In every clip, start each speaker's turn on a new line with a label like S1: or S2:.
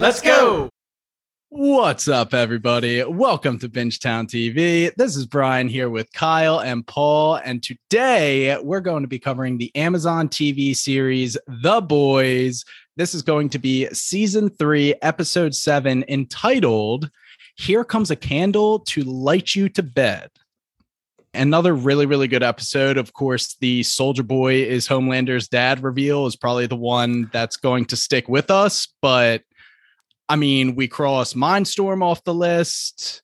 S1: Let's go.
S2: What's up, everybody? Welcome to Bingetown TV. This is Brian here with Kyle and Paul, and today we're going to be covering the Amazon TV series The Boys. This is going to be season three, episode seven, entitled Here Comes a Candle to Light You to Bed. Another really, really good episode. Of course, the Soldier Boy is Homelander's dad reveal is probably the one that's going to stick with us, but I mean, we cross Mindstorm off the list.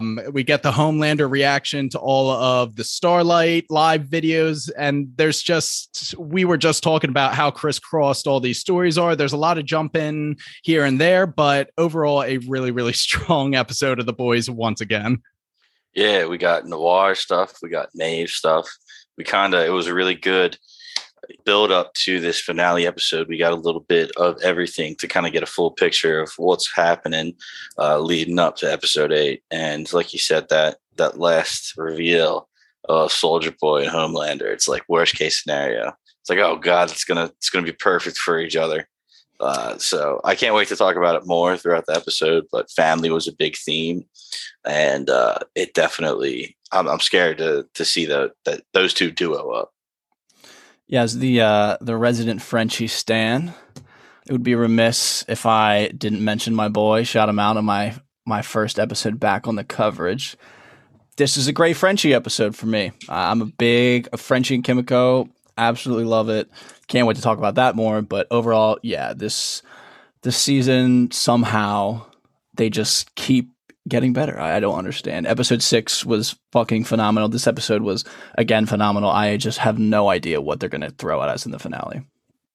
S2: Um, we get the Homelander reaction to all of the Starlight live videos. And there's just, we were just talking about how crisscrossed all these stories are. There's a lot of jumping here and there, but overall, a really, really strong episode of The Boys once again.
S3: Yeah, we got noir stuff, we got Maeve stuff. We kind of, it was a really good build up to this finale episode, we got a little bit of everything to kind of get a full picture of what's happening uh, leading up to episode eight. And like you said, that that last reveal of Soldier Boy and Homelander, it's like worst case scenario. It's like, oh god, it's gonna it's gonna be perfect for each other. Uh, so I can't wait to talk about it more throughout the episode. But family was a big theme, and uh, it definitely. I'm, I'm scared to to see the, that those two duo up.
S4: Yeah, as the uh, the resident Frenchie Stan, it would be remiss if I didn't mention my boy, shout him out on my my first episode back on the coverage. This is a great Frenchie episode for me. I'm a big Frenchie and Kimiko. Absolutely love it. Can't wait to talk about that more. But overall, yeah, this this season somehow they just keep getting better. I, I, don't understand. Episode six was fucking phenomenal. This episode was again phenomenal. I just have no idea what they're going to throw at us in the finale.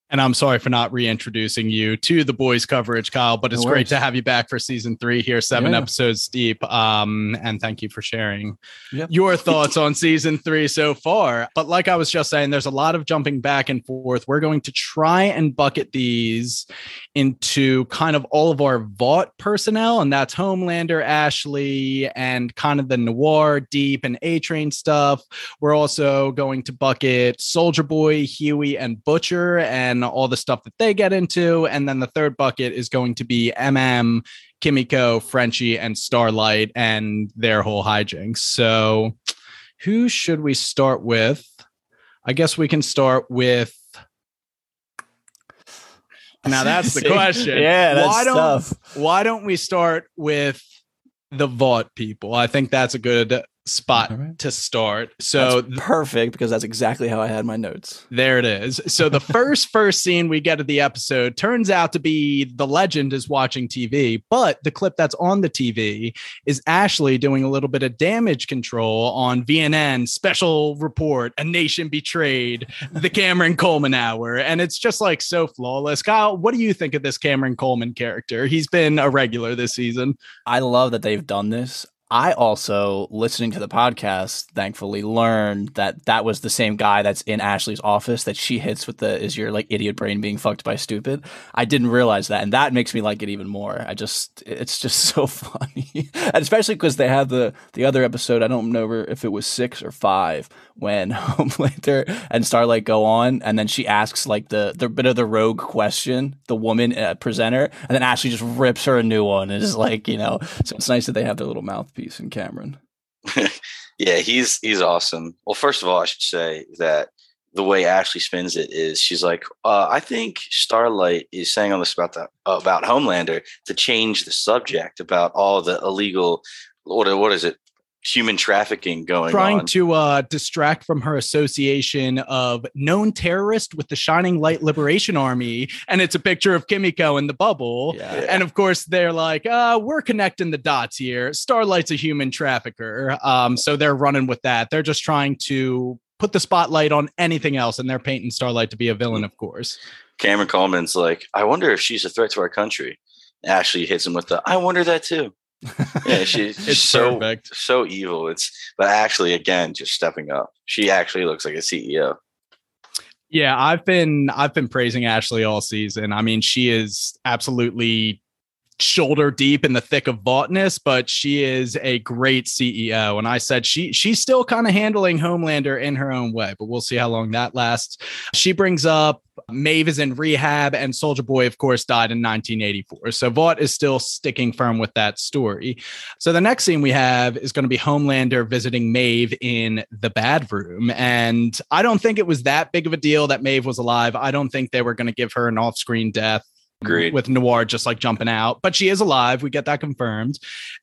S2: And I'm sorry for not reintroducing you to the boys coverage, Kyle, but it's no great to have you back for season three here, seven yeah. episodes deep. Um, and thank you for sharing yep. your thoughts on season three so far. But like I was just saying, there's a lot of jumping back and forth. We're going to try and bucket these into kind of all of our Vought personnel, and that's Homelander, Ashley, and kind of the noir, deep, and A Train stuff. We're also going to bucket Soldier Boy, Hughie, and Butcher, and and all the stuff that they get into. And then the third bucket is going to be MM, Kimiko, Frenchie, and Starlight and their whole hijinks. So, who should we start with? I guess we can start with. Now that's the question.
S4: yeah, why don't tough.
S2: why don't we start with the Vought people? I think that's a good spot right. to start. So
S4: that's perfect because that's exactly how I had my notes.
S2: There it is. So the first first scene we get of the episode turns out to be the legend is watching TV, but the clip that's on the TV is Ashley doing a little bit of damage control on VNN special report, a nation betrayed, the Cameron Coleman hour, and it's just like so flawless. Kyle, what do you think of this Cameron Coleman character? He's been a regular this season.
S4: I love that they've done this. I also, listening to the podcast, thankfully learned that that was the same guy that's in Ashley's office that she hits with the "is your like idiot brain being fucked by stupid." I didn't realize that, and that makes me like it even more. I just, it's just so funny, and especially because they had the the other episode. I don't know if it was six or five when Homelander and Starlight go on, and then she asks like the the bit of the rogue question, the woman uh, presenter, and then Ashley just rips her a new one. Is like, you know, so it's nice that they have their little mouth piece in Cameron.
S3: yeah, he's he's awesome. Well, first of all, I should say that the way Ashley spins it is she's like, uh, I think Starlight is saying all this about the about Homelander to change the subject about all the illegal what what is it human trafficking going
S2: trying
S3: on.
S2: to uh, distract from her association of known terrorist with the shining light liberation army and it's a picture of kimiko in the bubble. Yeah. and of course they're like uh, we're connecting the dots here. Starlight's a human trafficker. Um, so they're running with that. They're just trying to put the spotlight on anything else and they're painting starlight to be a villain of course.
S3: Cameron coleman's like i wonder if she's a threat to our country. Ashley hits him with the i wonder that too yeah, she's it's so perfect. so evil. It's but actually, again, just stepping up. She actually looks like a CEO.
S2: Yeah, I've been I've been praising Ashley all season. I mean, she is absolutely shoulder deep in the thick of vaughtness, but she is a great CEO. And I said she she's still kind of handling Homelander in her own way, but we'll see how long that lasts. She brings up Maeve is in rehab, and Soldier Boy, of course, died in 1984. So Vought is still sticking firm with that story. So the next scene we have is going to be Homelander visiting Maeve in the bad room. And I don't think it was that big of a deal that Maeve was alive. I don't think they were going to give her an off screen death.
S3: Agreed.
S2: With Noir just like jumping out, but she is alive. We get that confirmed.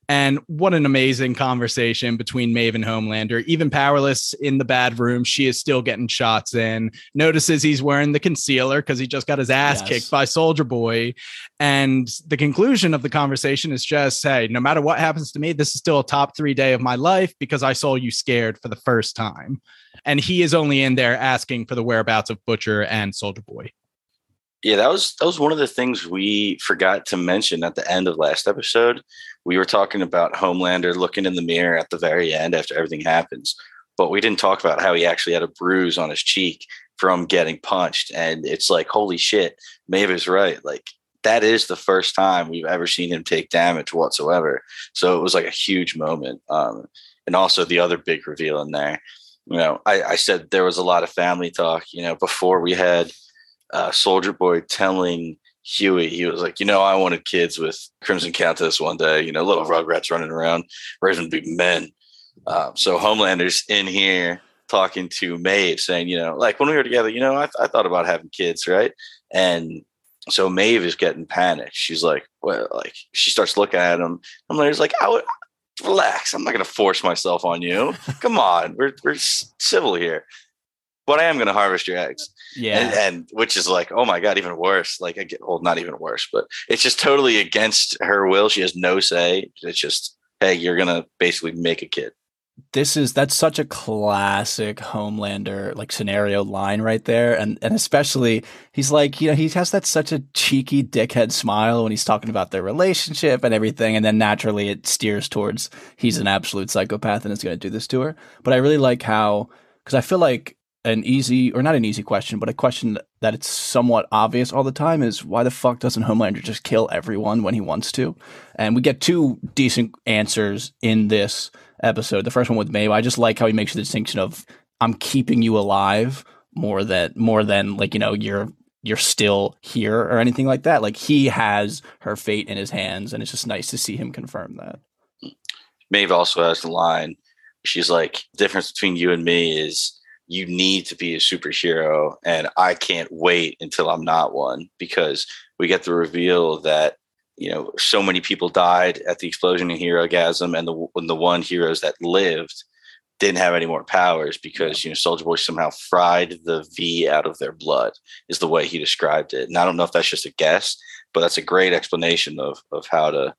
S2: And what an amazing conversation between Maeve and Homelander. Even powerless in the bad room, she is still getting shots in. Notices he's wearing the concealer because he just got his ass
S4: Yes.
S2: kicked by Soldier Boy. And the conclusion of the conversation is just hey, no matter what happens to me, this is still a top three day of my life because I saw you scared for the first time. And he is only in there asking for the whereabouts of Butcher and Soldier Boy.
S3: Yeah, that was that was one of the things we forgot to mention at the end of last episode. We were talking about Homelander looking in the mirror at the very end after everything happens, but we didn't talk about how he actually had a bruise on his cheek from getting punched. And it's like, holy shit, Maeve is right. Like that is the first time we've ever seen him take damage whatsoever. So it was like a huge moment. Um, and also the other big reveal in there. You know, I, I said there was a lot of family talk. You know, before we had uh, Soldier Boy telling Hughie, he was like, you know, I wanted kids with Crimson Countess one day, you know, little rugrats running around, raising big men. Um, so Homelander's in here talking to Maeve, saying, you know, like when we were together, you know, I, I thought about having kids, right? And so Maeve is getting panicked. She's like, well, like she starts looking at him. Homelander's like, I would relax. I'm not going to force myself on you. Come on, we're we're civil here. But I am going to harvest your eggs.
S4: Yeah.
S3: and, and which is like oh my god even worse. Like i get well not even worse but it's just totally against her will. She has no say. It's just hey you're gonna basically make a kid.
S4: This is that's such a classic homelander like scenario line right there. And and especially he's like you know he has that such a cheeky dickhead smile when he's talking about their relationship and everything. And then naturally it steers towards he's an absolute psychopath and is going to do this to her. But i really like how because i feel like an easy or not an easy question but a question that it's somewhat obvious all the time is why the fuck doesn't homelander just kill everyone when he wants to and we get two decent answers in this episode. The first one with Maeve, I just like how he makes the distinction of I'm keeping you alive more than more than like you know you're you're still here or anything like that. Like he has her fate in his hands, and it's just nice to see him confirm that.
S3: maeve also has the line she's like the difference between you and me is you need to be a superhero and i can't wait until i'm not one because we get the reveal that you know so many people died at the explosion in herogasm and the when the one heroes that lived didn't have any more powers because you know soldier boy somehow fried the v out of their blood is the way he described it. And i don't know if that's just a guess but that's a great explanation of of how to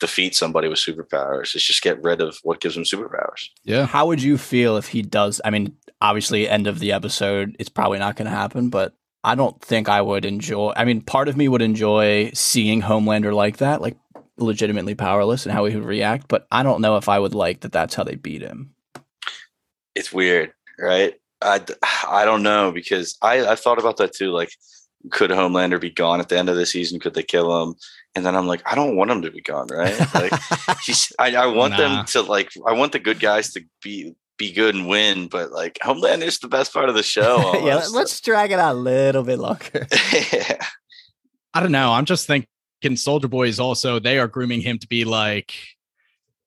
S3: defeat somebody with superpowers It's just get rid of what gives them superpowers
S2: Yeah.
S4: How would you feel if he does? I mean, obviously, end of the episode, it's probably not going to happen, but I don't think I would enjoy. I mean, part of me would enjoy seeing Homelander like that, like legitimately powerless, and how he would react. But I don't know if I would like that. That's how they beat him.
S3: it's weird right i i don't know because i i thought about that too like could homelander be gone at the end of the season could they kill him and then i'm like i don't want him to be gone right like he's i, I want
S2: Nah.
S3: them to like i want the good guys to be be good and win but like Homeland is the best part of the show
S4: yeah, let's drag it out a little bit longer.
S3: yeah.
S2: I don't know. I'm just thinking Soldier Boy is also they are grooming him to be like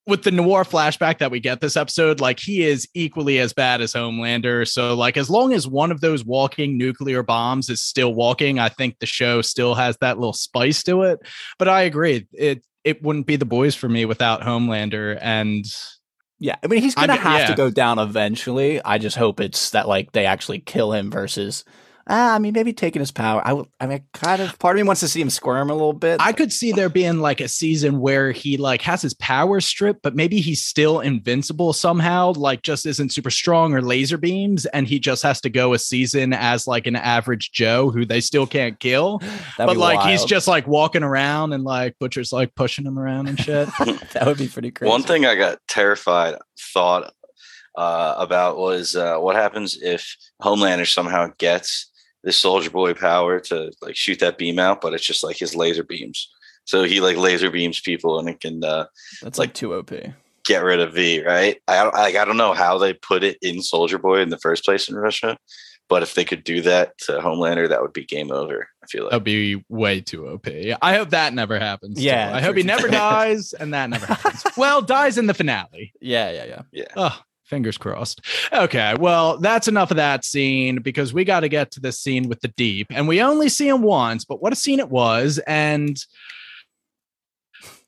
S2: with the noir flashback that we get this episode, like he is equally as bad as Homelander. So, like, as long as one of those walking nuclear bombs is still walking, I think the show still has that little spice to it. But I agree, it it wouldn't be the boys for me without Homelander. And
S4: Yeah, I mean he's gonna
S2: I'm-
S4: have
S2: yeah.
S4: to go down eventually. I just hope it's that like they actually kill him versus. Ah, I mean, maybe taking his power. I, would- I mean, kind of. Part of me wants to see him squirm a little bit.
S2: I could see there being like a season where he like has his power stripped, but maybe he's still invincible somehow, like just isn't super strong or laser beams, and he just has to go a season as like an average Joe who they still can't kill.
S4: That'd
S2: but
S4: be
S2: like he's just like walking around and like Butcher's like pushing him around and shit.
S4: that would be pretty crazy.
S3: One thing I got terrified thought uh, about was uh, what happens if Homelander somehow gets this Soldier Boy power to like shoot that beam out, but it's just like his laser beams. So he like laser beams people and it can uh,
S4: That's like two OP.
S3: get rid of V, right? I don't, like I don't know how they put it in Soldier Boy in the first place in Russia, but if they could do that to Homelander, that would be game over. I feel like.
S2: That'd be way too OP. I hope that never happens. too.
S4: Yeah,
S2: I hope he never dies and that never happens. well, dies in the finale.
S4: Yeah, yeah, yeah.
S2: Oh, fingers crossed. Okay, well, that's enough of that scene because we got to get to this scene with the deep, and we only see him once, but what a scene it was! And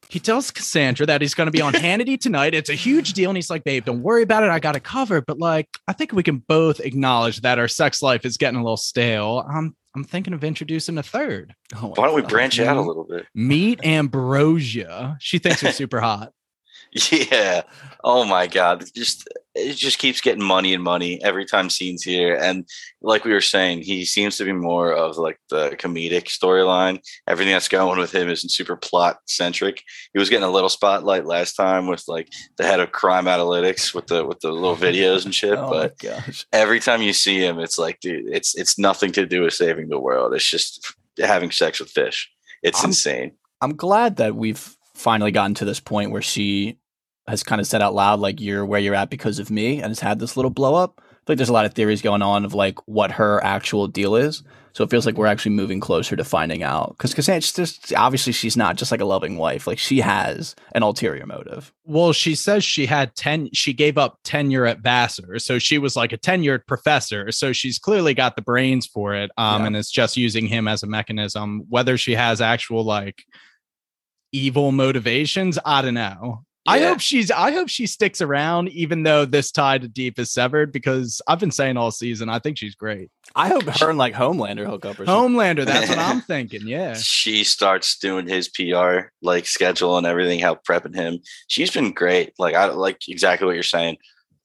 S2: he tells Cassandra that he's going to be on Hannity tonight. It's a huge deal, and he's like, "Babe, don't worry about it. I got it covered." But like, I think we can both acknowledge that our sex life is getting a little stale. I'm I'm thinking of introducing a third.
S4: Oh
S3: Why don't we branch out a little bit?
S2: Meet Ambrosia. She thinks we're super hot.
S3: Yeah. Oh my God. Just it just keeps getting money and money every time scenes here. And like we were saying, he seems to be more of like the comedic storyline. Everything that's going with him isn't super plot centric. He was getting a little spotlight last time with like the head of crime analytics with the with the little videos and shit.
S4: Oh
S3: but
S4: gosh.
S3: every time you see him, it's like, dude, it's it's nothing to do with saving the world. It's just having sex with fish. It's
S4: I'm-
S3: insane.
S4: I'm glad that we've finally gotten to this point where she has kind of said out loud, like, you're where you're at because of me, and has had this little blow up. I feel like there's a lot of theories going on of like what her actual deal is. So it feels like we're actually moving closer to finding out. Because Cassandra's just obviously she's not just like a loving wife. Like she has an ulterior motive.
S2: Well, she says she had 10, she gave up tenure at Vassar. So she was like a tenured professor. So she's clearly got the brains for it. Um,
S4: Yeah.
S2: and it's just using him as a mechanism. Whether she has actual like evil motivations, I don't know. I hope she's I hope she sticks around, even though this tie to deep is severed, because I've been saying all season, I think she's great.
S4: I hope her and like Homelander hook up or something.
S2: Homelander, that's what I'm thinking. Yeah.
S3: she starts doing his PR like schedule and everything, help prepping him. She's been great. Like I like exactly what you're saying.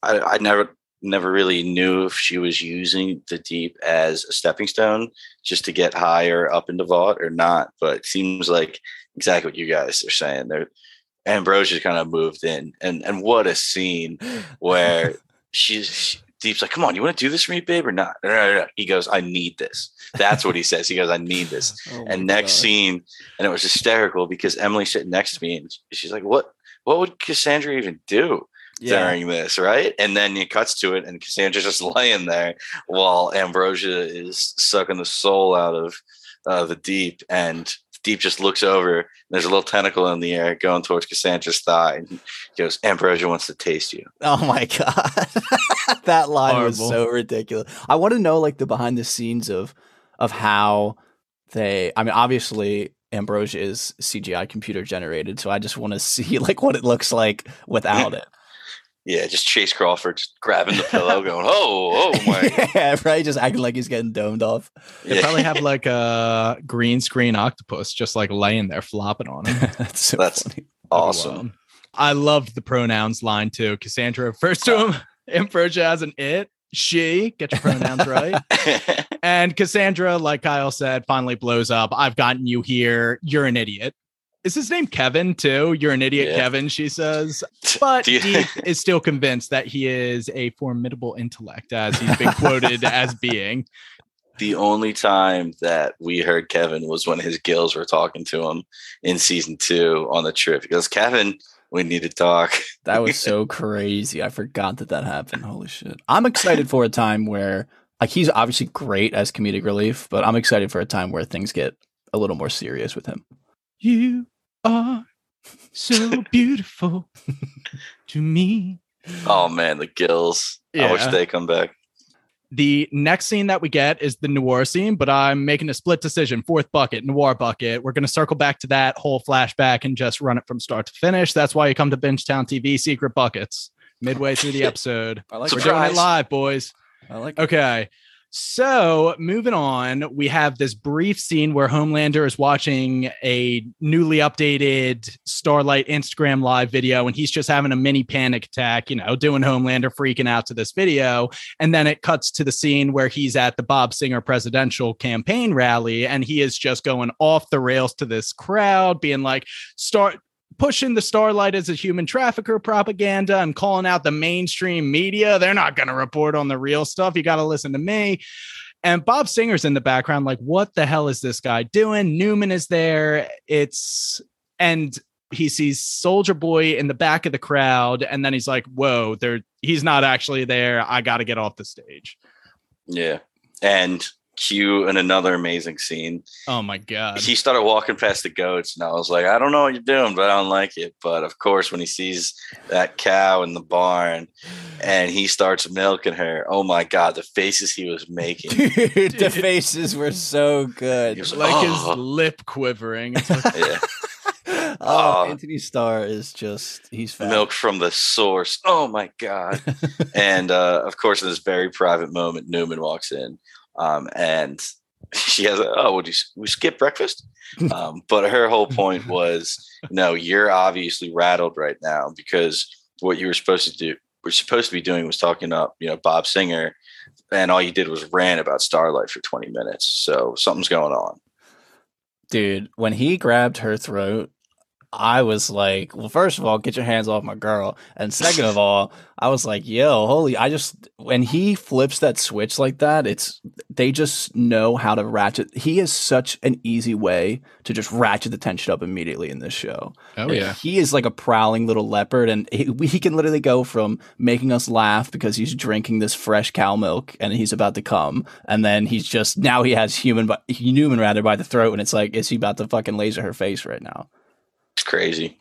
S3: I, I never never really knew if she was using the deep as a stepping stone just to get higher up into Vought or not. But it seems like exactly what you guys are saying. They're Ambrosia kind of moved in, and and what a scene where she's she, Deep's like, "Come on, you want to do this for me, babe, or not?" No, no, no. He goes, "I need this." That's what he says. He goes, "I need this."
S4: Oh
S3: and next
S4: God.
S3: scene, and it was hysterical because Emily's sitting next to me, and she's like, "What? What would Cassandra even do
S4: Yeah.
S3: during this?" Right? And then it cuts to it, and Cassandra's just laying there while Ambrosia is sucking the soul out of uh, the deep, and Deep just looks over. And there's a little tentacle in the air going towards Cassandra's thigh, and he goes, "Ambrosia wants to taste you."
S4: Oh my god, that line was so ridiculous. I want to know like the behind the scenes of of how they. I mean, obviously Ambrosia is CGI computer generated, so I just want to see like what it looks like without it.
S3: Yeah, just Chace Crawford just grabbing the pillow, going, "Oh, oh my!"
S4: yeah, right. Just acting like he's getting domed off.
S2: They
S3: Yeah.
S2: probably have like a green screen octopus just like laying there flopping on him.
S4: That's so
S3: That's-
S4: funny.
S3: Awesome.
S2: I loved the pronouns line too. Cassandra refers to him. Ambrosia as an it, she, get your pronouns right. And Cassandra, like Kyle said, finally blows up. I've gotten you here. You're an idiot. Is his name Kevin too? You're an idiot,
S3: Yeah.
S2: Kevin, she says. But
S3: Do you-
S2: Deep is still convinced that he is a formidable intellect, as he's been quoted as being.
S3: the only time that we heard Kevin was when his gills were talking to him in season two on the trip. He goes, Kevin, we need to talk.
S4: That was so crazy. I forgot that that happened. Holy shit. I'm excited for a time where, like, he's obviously great as comedic relief, but I'm excited for a time where things get a little more serious with him.
S2: You are so beautiful to me.
S3: Oh man, the gills. I wish they come back.
S2: The next scene that we get is the noir scene, but I'm making a split decision. Fourth bucket, noir bucket. We're going to circle back to that whole flashback and just run it from start to finish. That's why you come to Bingetown TV secret buckets midway through the episode.
S4: I like
S2: We're
S4: it.
S2: doing it live, boys.
S4: I like it.
S2: So moving on, we have this brief scene where Homelander is watching a newly updated Starlight Instagram live video, and he's just having a mini panic attack, you know, doing Homelander freaking out to this video. And then it cuts to the scene where he's at the Bob Singer presidential campaign rally, and he is just going off the rails to this crowd, being like, start pushing the starlight as a human trafficker propaganda and calling out the mainstream media they're not going to report on the real stuff you got to listen to me And Bob Singer's in the background, like, what the hell is this guy doing? Neuman is there. It's and he sees Soldier Boy in the back of the crowd, and then he's like, "Whoa, there! He's not actually there. I got to get off the stage."
S3: Yeah, and cue in another amazing scene.
S2: Oh my god!
S3: He started walking past the goats, and I was like, "I don't know what you're doing, but I don't like it." But of course, when he sees that cow in the barn, and he starts milking her, oh my god, the faces he was making!
S4: Dude, the faces were so good.
S3: Was
S2: like
S3: "Oh."
S2: his lip quivering. It's like,
S3: yeah,
S4: oh,
S3: Oh.
S4: Anthony Starr is just he's fat.
S3: milk from the source. Oh my god! and uh, of course, in this very private moment, Neuman walks in, um, and she has a, oh, would you we skip breakfast? Um, but her whole point was, no, you're obviously rattled right now because what you were supposed to do, were supposed to be doing was talking up, you know, Bob Singer, and all you did was rant about Starlight for 20 minutes. So something's going on.
S4: Dude, when he grabbed her throat, I was like, well, first of all, get your hands off my girl. And second of all, I was like, yo, holy, I just, when he flips that switch like that, it's, they just know how to ratchet. He is such an easy way to just ratchet the tension up immediately in this show.
S2: oh yeah,
S4: He is like a prowling little leopard, and he, he can literally go from making us laugh because he's drinking this fresh cow milk and he's about to come, and then he's just now he has human, by, Neuman rather by the throat, and it's like, is he about to fucking laser her face right now?
S3: It's crazy.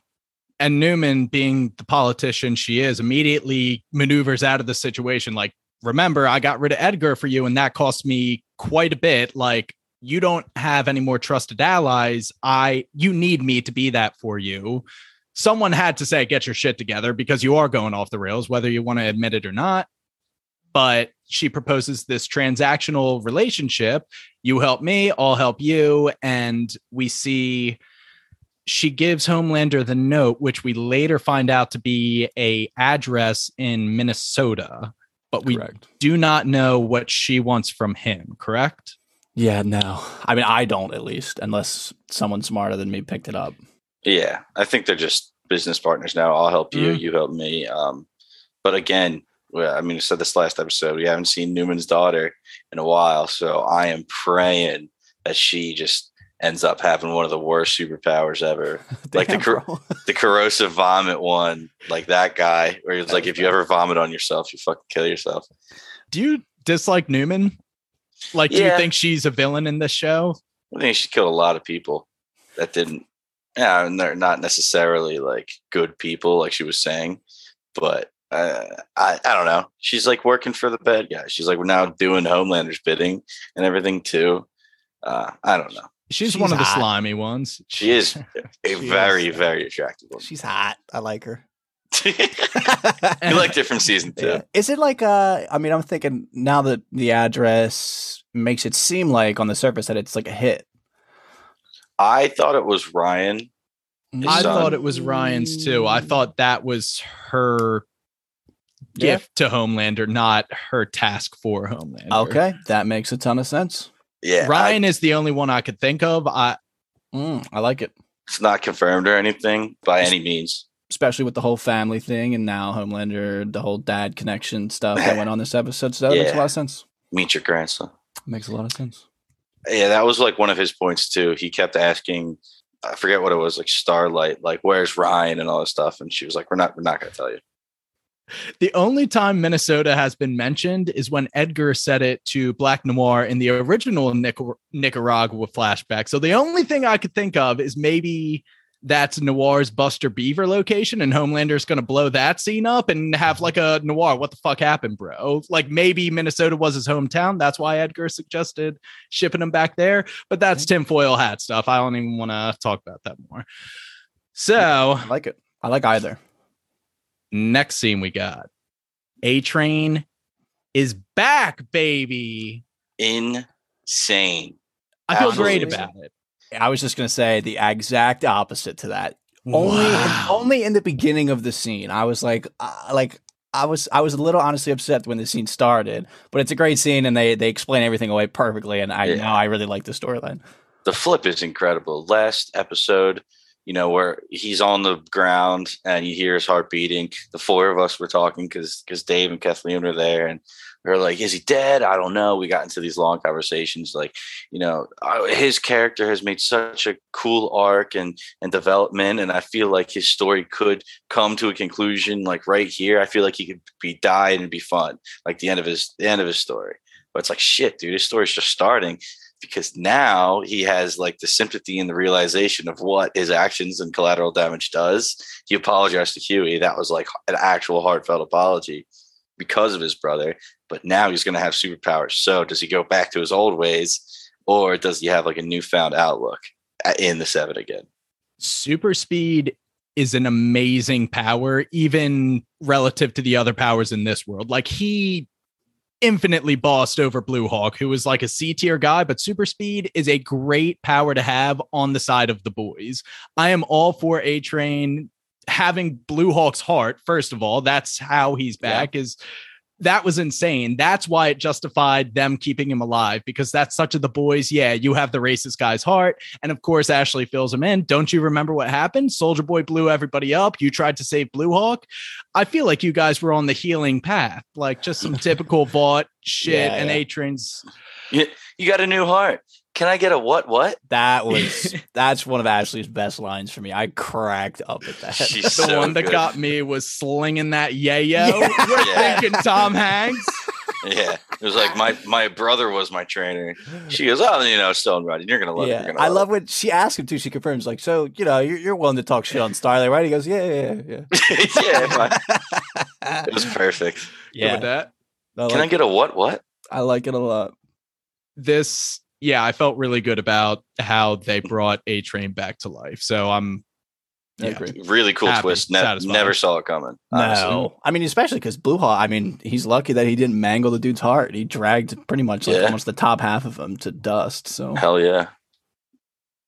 S2: and Neuman, being the politician she is, immediately maneuvers out of the situation. Like, remember, I got rid of Edgar for you, and that cost me quite a bit. Like, you don't have any more trusted allies. I, you need me to be that for you. Someone had to say, get your shit together because you are going off the rails, whether you want to admit it or not. But she proposes this transactional relationship. You help me, I'll help you. And we see she gives Homelander the note, which we later find out to be a address in Minnesota, but we do not know what she wants from him. Correct?
S4: Yeah, no. I mean, I don't at least, unless someone smarter than me picked it up.
S3: Yeah, I think they're just business partners now. I'll help you,
S2: Mm.
S3: you help me. Um, but again, I mean, I said this last episode. We haven't seen Neuman's daughter in a while, so I am praying that she just ends up having one of the worst superpowers ever. Like the The corrosive vomit one, like that guy, where it's like if you ever vomit on yourself, you fucking kill yourself.
S2: Do you dislike Neuman? Like, do you think she's a villain in this show?
S3: I think she killed a lot of people that didn't. Yeah, and they're not necessarily like good people, like she was saying, but uh, I I don't know. She's like working for the bad guy. She's like we're now doing Homelander's bidding and everything too. Uh, I don't know.
S2: She's,
S4: She's
S2: one of the slimy ones.
S3: She is a
S2: She
S3: very
S2: is.
S3: very attractive woman.
S4: She's hot. I like her.
S3: you liked it from season two.
S4: Yeah. Is it like uh I mean I'm thinking now that the address makes it seem like on the surface that it's like a hit.
S3: I thought it was Ryan.
S2: I
S3: son.
S2: thought it was Ryan's too. I thought that was her
S4: Yeah.
S2: gift to Homelander, not her task for Homelander.
S4: Okay, that makes a ton of sense.
S3: Yeah, I-
S2: Ryan is the only one I could think of. I
S4: Mm, I like it.
S3: it's not confirmed or anything by any means.
S4: Especially with the whole family thing and now Homelander, the whole dad connection stuff that went on this episode. So that makes a lot of sense.
S3: Meet your grandson.
S4: Makes a lot of sense.
S3: Yeah, that was like one of his points too. He kept asking, I forget what it was, like Starlight, like where's Ryan and all this stuff, and she was like, "We're not, we're not going to tell you."
S2: The only time Minnesota has been mentioned is when Edgar said it to Black Noir in the original Nicar- Nicaragua flashback. So the only thing I could think of is maybe that's Noir's Buster Beaver location, and Homelander's going to blow that scene up and have like a Noir. What the fuck happened, bro? Like maybe Minnesota was his hometown. That's why Edgar suggested shipping him back there. But that's mm-hmm. tinfoil hat stuff. I don't even want to talk about that more. So
S4: I like it. I like either.
S2: Next scene we got A Train is back, baby.
S3: Insane.
S2: I feel great about it.
S4: I was just gonna say the exact opposite to that. Only,
S2: Wow.
S4: only in the beginning of the scene, I was like, uh, like I was, I was a little honestly upset when the scene started. But it's a great scene, and they they explain everything away perfectly. And I
S3: Yeah.
S4: now I really like the storyline.
S3: The flip is incredible. Last episode, you know, where he's on the ground and you hear his heart beating. The four of us were talking because because Dave and Kathleen were there, and we are like, is he dead? I don't know. We got into these long conversations. Like, you know, his character has made such a cool arc and and development, and I feel like his story could come to a conclusion like right here. I feel like he could be died and be fun, like the end of his the end of his story. But it's like shit, dude. His story's just starting because now he has like the sympathy and the realization of what his actions and collateral damage does. He apologized to Hughie. That was like an actual heartfelt apology because of his brother. But now he's going to have superpowers. So does he go back to his old ways or does he have like a newfound outlook in the seven again?
S2: Super speed is an amazing power, even relative to the other powers in this world. Like he infinitely bossed over Blue Hawk, who was like a C tier guy, but super speed is a great power to have on the side of the boys. I am all for A Train having Blue Hawk's heart. First of all, that's how he's back. Yeah. Is that was insane. That's why it justified them keeping him alive because that's such a the boys. Yeah, you have the racist guy's heart. And of course, Ashley fills him in. Don't you remember what happened? Soldier Boy blew everybody up. You tried to save Blue Hawk. I feel like you guys were on the healing path, like just some typical Vought shit yeah, and A trains.
S3: You, you got a new heart. Can I get a what? What?
S4: That was that's one of Ashley's best lines for me. I cracked up at that.
S2: She's the so one that good. got me was slinging that yayo. Yeah. We're yeah. thinking Tom Hanks.
S3: Yeah, it was like my my brother was my trainer. She goes, oh, you know, Stone Rod, you're gonna love
S4: yeah.
S3: it. Gonna
S4: I
S3: love,
S4: love when she asks him too. She confirms, like, so you know, you're, you're willing to talk shit on Starlight, right? He goes, yeah, yeah, yeah.
S3: yeah, it was perfect.
S2: Yeah, with that.
S3: I Can like I get a what? What?
S4: I like it a lot.
S2: This yeah, I felt really good about how they brought A Train back to life. So I'm
S3: yeah, really cool Happy, twist. Ne- never saw it coming.
S4: Honestly. No, I mean, especially because Blue Hawk. I mean, he's lucky that he didn't mangle the dude's heart. He dragged pretty much like yeah. almost the top half of him to dust. So
S3: hell yeah,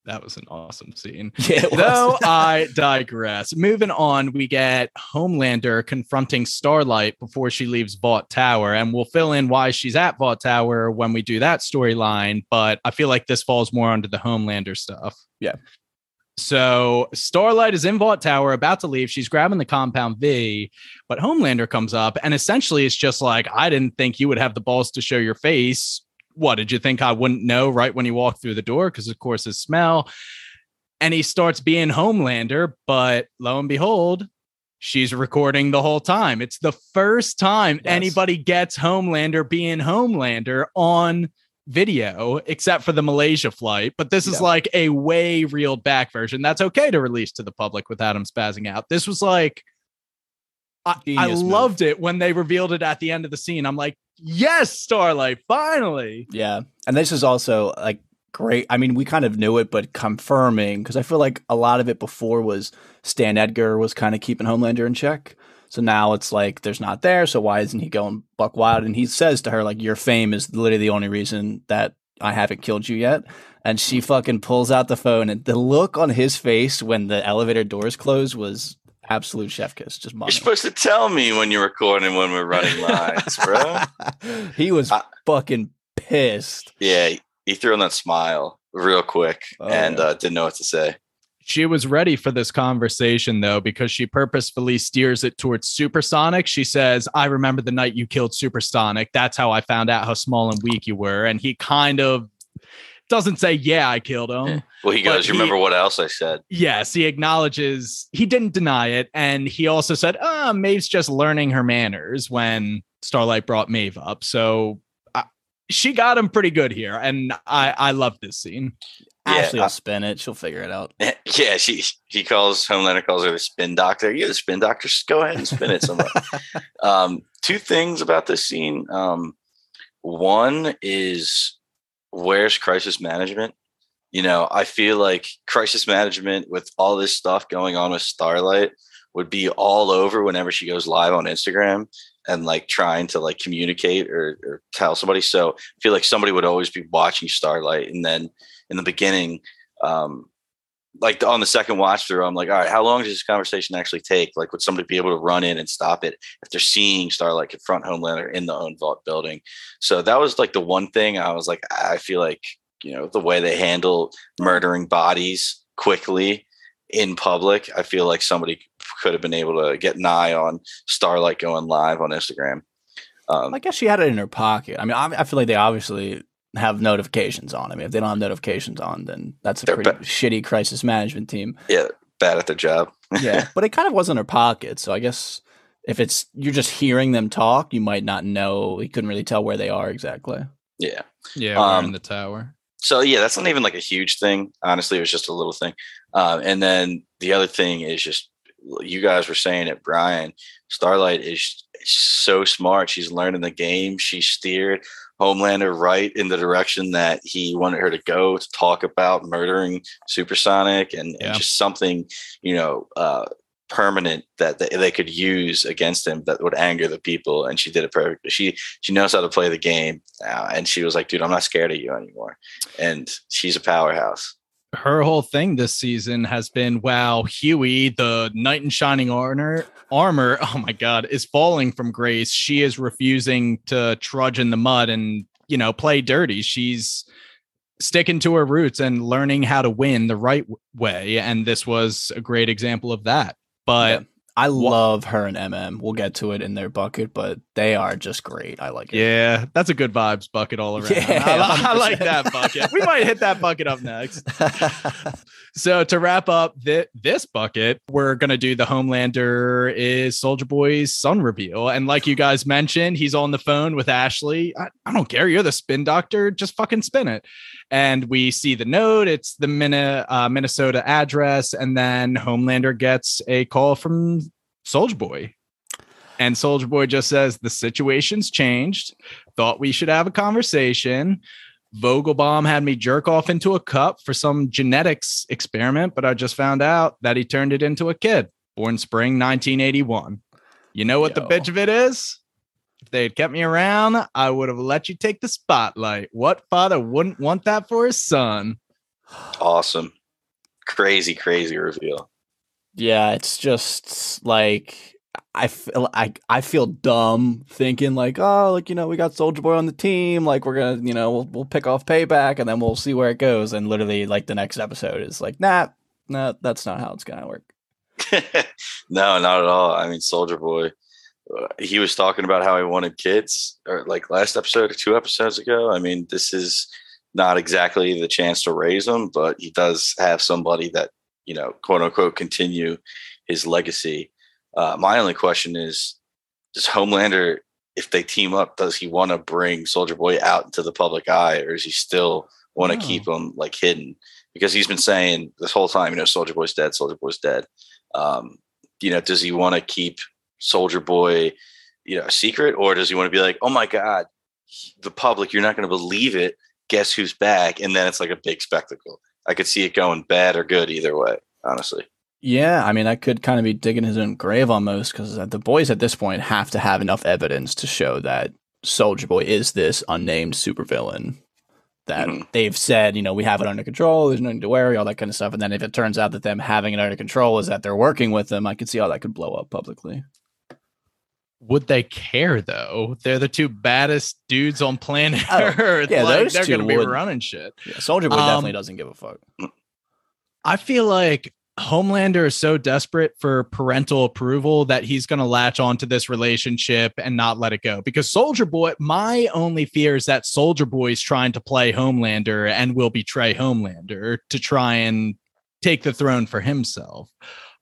S2: that was an awesome scene. Yeah, Though I digress. Moving on, we get Homelander confronting Starlight before she leaves Vought Tower, and we'll fill in why she's at Vought Tower when we do that storyline. But I feel like this falls more under the Homelander stuff.
S4: Yeah.
S2: So Starlight is in Vought Tower, about to leave. She's grabbing the compound V, but Homelander comes up and essentially it's just like, I didn't think you would have the balls to show your face what did you think I wouldn't know right when he walked through the door? Because of course his smell. And he starts being Homelander, but lo and behold, she's recording the whole time. It's the first time yes. anybody gets Homelander being Homelander on video, except for the Malaysia flight. But this is like a way reeled back version. That's okay to release to the public without him spazzing out. This was like I, I loved it when they revealed it at the end of the scene. I'm like, yes, Starlight, finally.
S4: Yeah. And this is also like great. I mean, we kind of knew it, but confirming because I feel like a lot of it before was Stan Edgar was kind of keeping Homelander in check. So now it's like there's not there. So why isn't he going buck wild? And he says to her, like, your fame is literally the only reason that I haven't killed you yet. And she fucking pulls out the phone, and the look on his face when the elevator doors close was absolute chef kiss. Just
S3: you're supposed to tell me when you're recording when we're running lines, bro.
S4: he was I, fucking pissed.
S3: Yeah, he threw in that smile real quick oh, and yeah. uh, didn't know what to say.
S2: She was ready for this conversation though, because she purposefully steers it towards Supersonic. She says, I remember the night you killed Supersonic. That's how I found out how small and weak you were. And he kind of doesn't say, Yeah, I killed him.
S3: Well, he goes, You remember what else I said?
S2: Yes, he acknowledges he didn't deny it. And he also said, Oh, Maeve's just learning her manners when Starlight brought Maeve up. So uh, she got him pretty good here. And I, I love this scene.
S4: Yeah, Ashley will spin it. She'll figure it out.
S3: Yeah, she he calls Homelander calls her the spin doctor. You're the spin doctor. Just go ahead and spin it somewhere. um, two things about this scene. Um, one is where's crisis management? You know, I feel like crisis management with all this stuff going on with Starlight would be all over whenever she goes live on Instagram and like trying to like communicate or, or tell somebody. So I feel like somebody would always be watching Starlight. And then in the beginning, um, like on the second watch through, I'm like, all right, how long does this conversation actually take? Like, would somebody be able to run in and stop it if they're seeing Starlight confront Homelander in the own Vought building? So that was like the one thing I was like, I feel like, you know, the way they handle murdering bodies quickly in public, I feel like somebody could have been able to get an eye on Starlight going live on Instagram. Um,
S4: I guess she had it in her pocket. I mean, I, I feel like they obviously have notifications on. I mean, if they don't have notifications on, then that's a pretty
S3: ba-
S4: shitty crisis management team.
S3: yeah, bad at their job.
S4: Yeah, but it kind of was in her pocket. So I guess if it's you're just hearing them talk, you might not know. You couldn't really tell where they are exactly.
S3: yeah.
S2: Yeah, we're
S3: Um,
S2: in the tower.
S3: So yeah, that's not even like a huge thing. Honestly, it was just a little thing. Um, and then the other thing is just you guys were saying it, Brian. Starlight is so smart. She's learning the game. She steered Homelander right in the direction that he wanted her to go to talk about murdering Supersonic and,
S2: Yeah.
S3: and just something, you know, uh, permanent that they, could use against him that would anger the people. And she did it perfectly. She she knows how to play the game now, and she was like, "Dude, I'm not scared of you anymore." And she's a powerhouse.
S2: her whole thing this season has been wow hughie the knight in shining armor armor oh my god is falling from grace she is refusing to trudge in the mud and you know play dirty she's sticking to her roots and learning how to win the right way and this was a great example of that but
S4: Yeah. I love her and MM. We'll get to it in their bucket, but they are just great. I like it.
S2: yeah that's a good vibes bucket all around
S4: Yeah,
S2: I, I like that bucket we might hit that bucket up next So to wrap up thi- this bucket, we're gonna do the Homelander is Soldier Boy's son reveal, and like you guys mentioned, he's on the phone with Ashley. I, I don't care, you're the spin doctor, just fucking spin it. And we see the note. It's the uh, Minnesota address, and then Homelander gets a call from Soldier Boy. And Soldier Boy just says the situation's changed. Thought we should have a conversation. Vogelbaum had me jerk off into a cup for some genetics experiment, but I just found out that he turned it into a kid born spring 1981. You know what
S4: Yo.
S2: the bitch of it is? If they had kept me around, I would have let you take the spotlight. What father wouldn't want that for his son?
S3: Awesome, crazy, crazy reveal.
S4: Yeah, it's just like I feel I I feel dumb thinking like oh like you know we got Soldier Boy on the team like we're gonna you know we'll we'll pick off payback and then we'll see where it goes and literally like the next episode is like nah nah that's not how it's gonna work.
S3: no, not at all. I mean, Soldier Boy, he was talking about how he wanted kids, or like last episode or two episodes ago. I mean, this is not exactly the chance to raise them, but he does have somebody that you know, quote unquote, continue his legacy. Uh, my only question is, does Homelander, if they team up, does he want to bring Soldier Boy out into the public eye, or is he still want to
S2: Oh.
S3: keep him like hidden? Because he's been saying this whole time, you know, Soldier Boy's dead, Soldier Boy's dead. Um, you know, does he want to keep Soldier Boy, you know, a secret, or does he want to be like, oh my god, the public, you're not going to believe it. Guess who's back? And then it's like a big spectacle. I could see it going bad or good either way, honestly.
S4: Yeah, I mean I could kind of be digging his own grave almost because the boys at this point have to have enough evidence to show that Soldier Boy is this unnamed supervillain. That
S3: Mhm.
S4: they've said, you know, we have it under control. There's nothing to worry, all that kind of stuff. And then if it turns out that them having it under control is that they're working with them, I could see how that could blow up publicly.
S2: Would they care though? They're the two baddest dudes on planet
S4: Oh,
S2: Earth.
S4: yeah,
S2: like,
S4: those
S2: they're
S4: two
S2: gonna be running shit.
S4: Yeah, Soldier Boy
S2: Um,
S4: definitely doesn't give a fuck.
S2: I feel like Homelander is so desperate for parental approval that he's going to latch onto this relationship and not let it go. Because Soldier Boy, my only fear is that Soldier Boy is trying to play Homelander and will betray Homelander to try and take the throne for himself.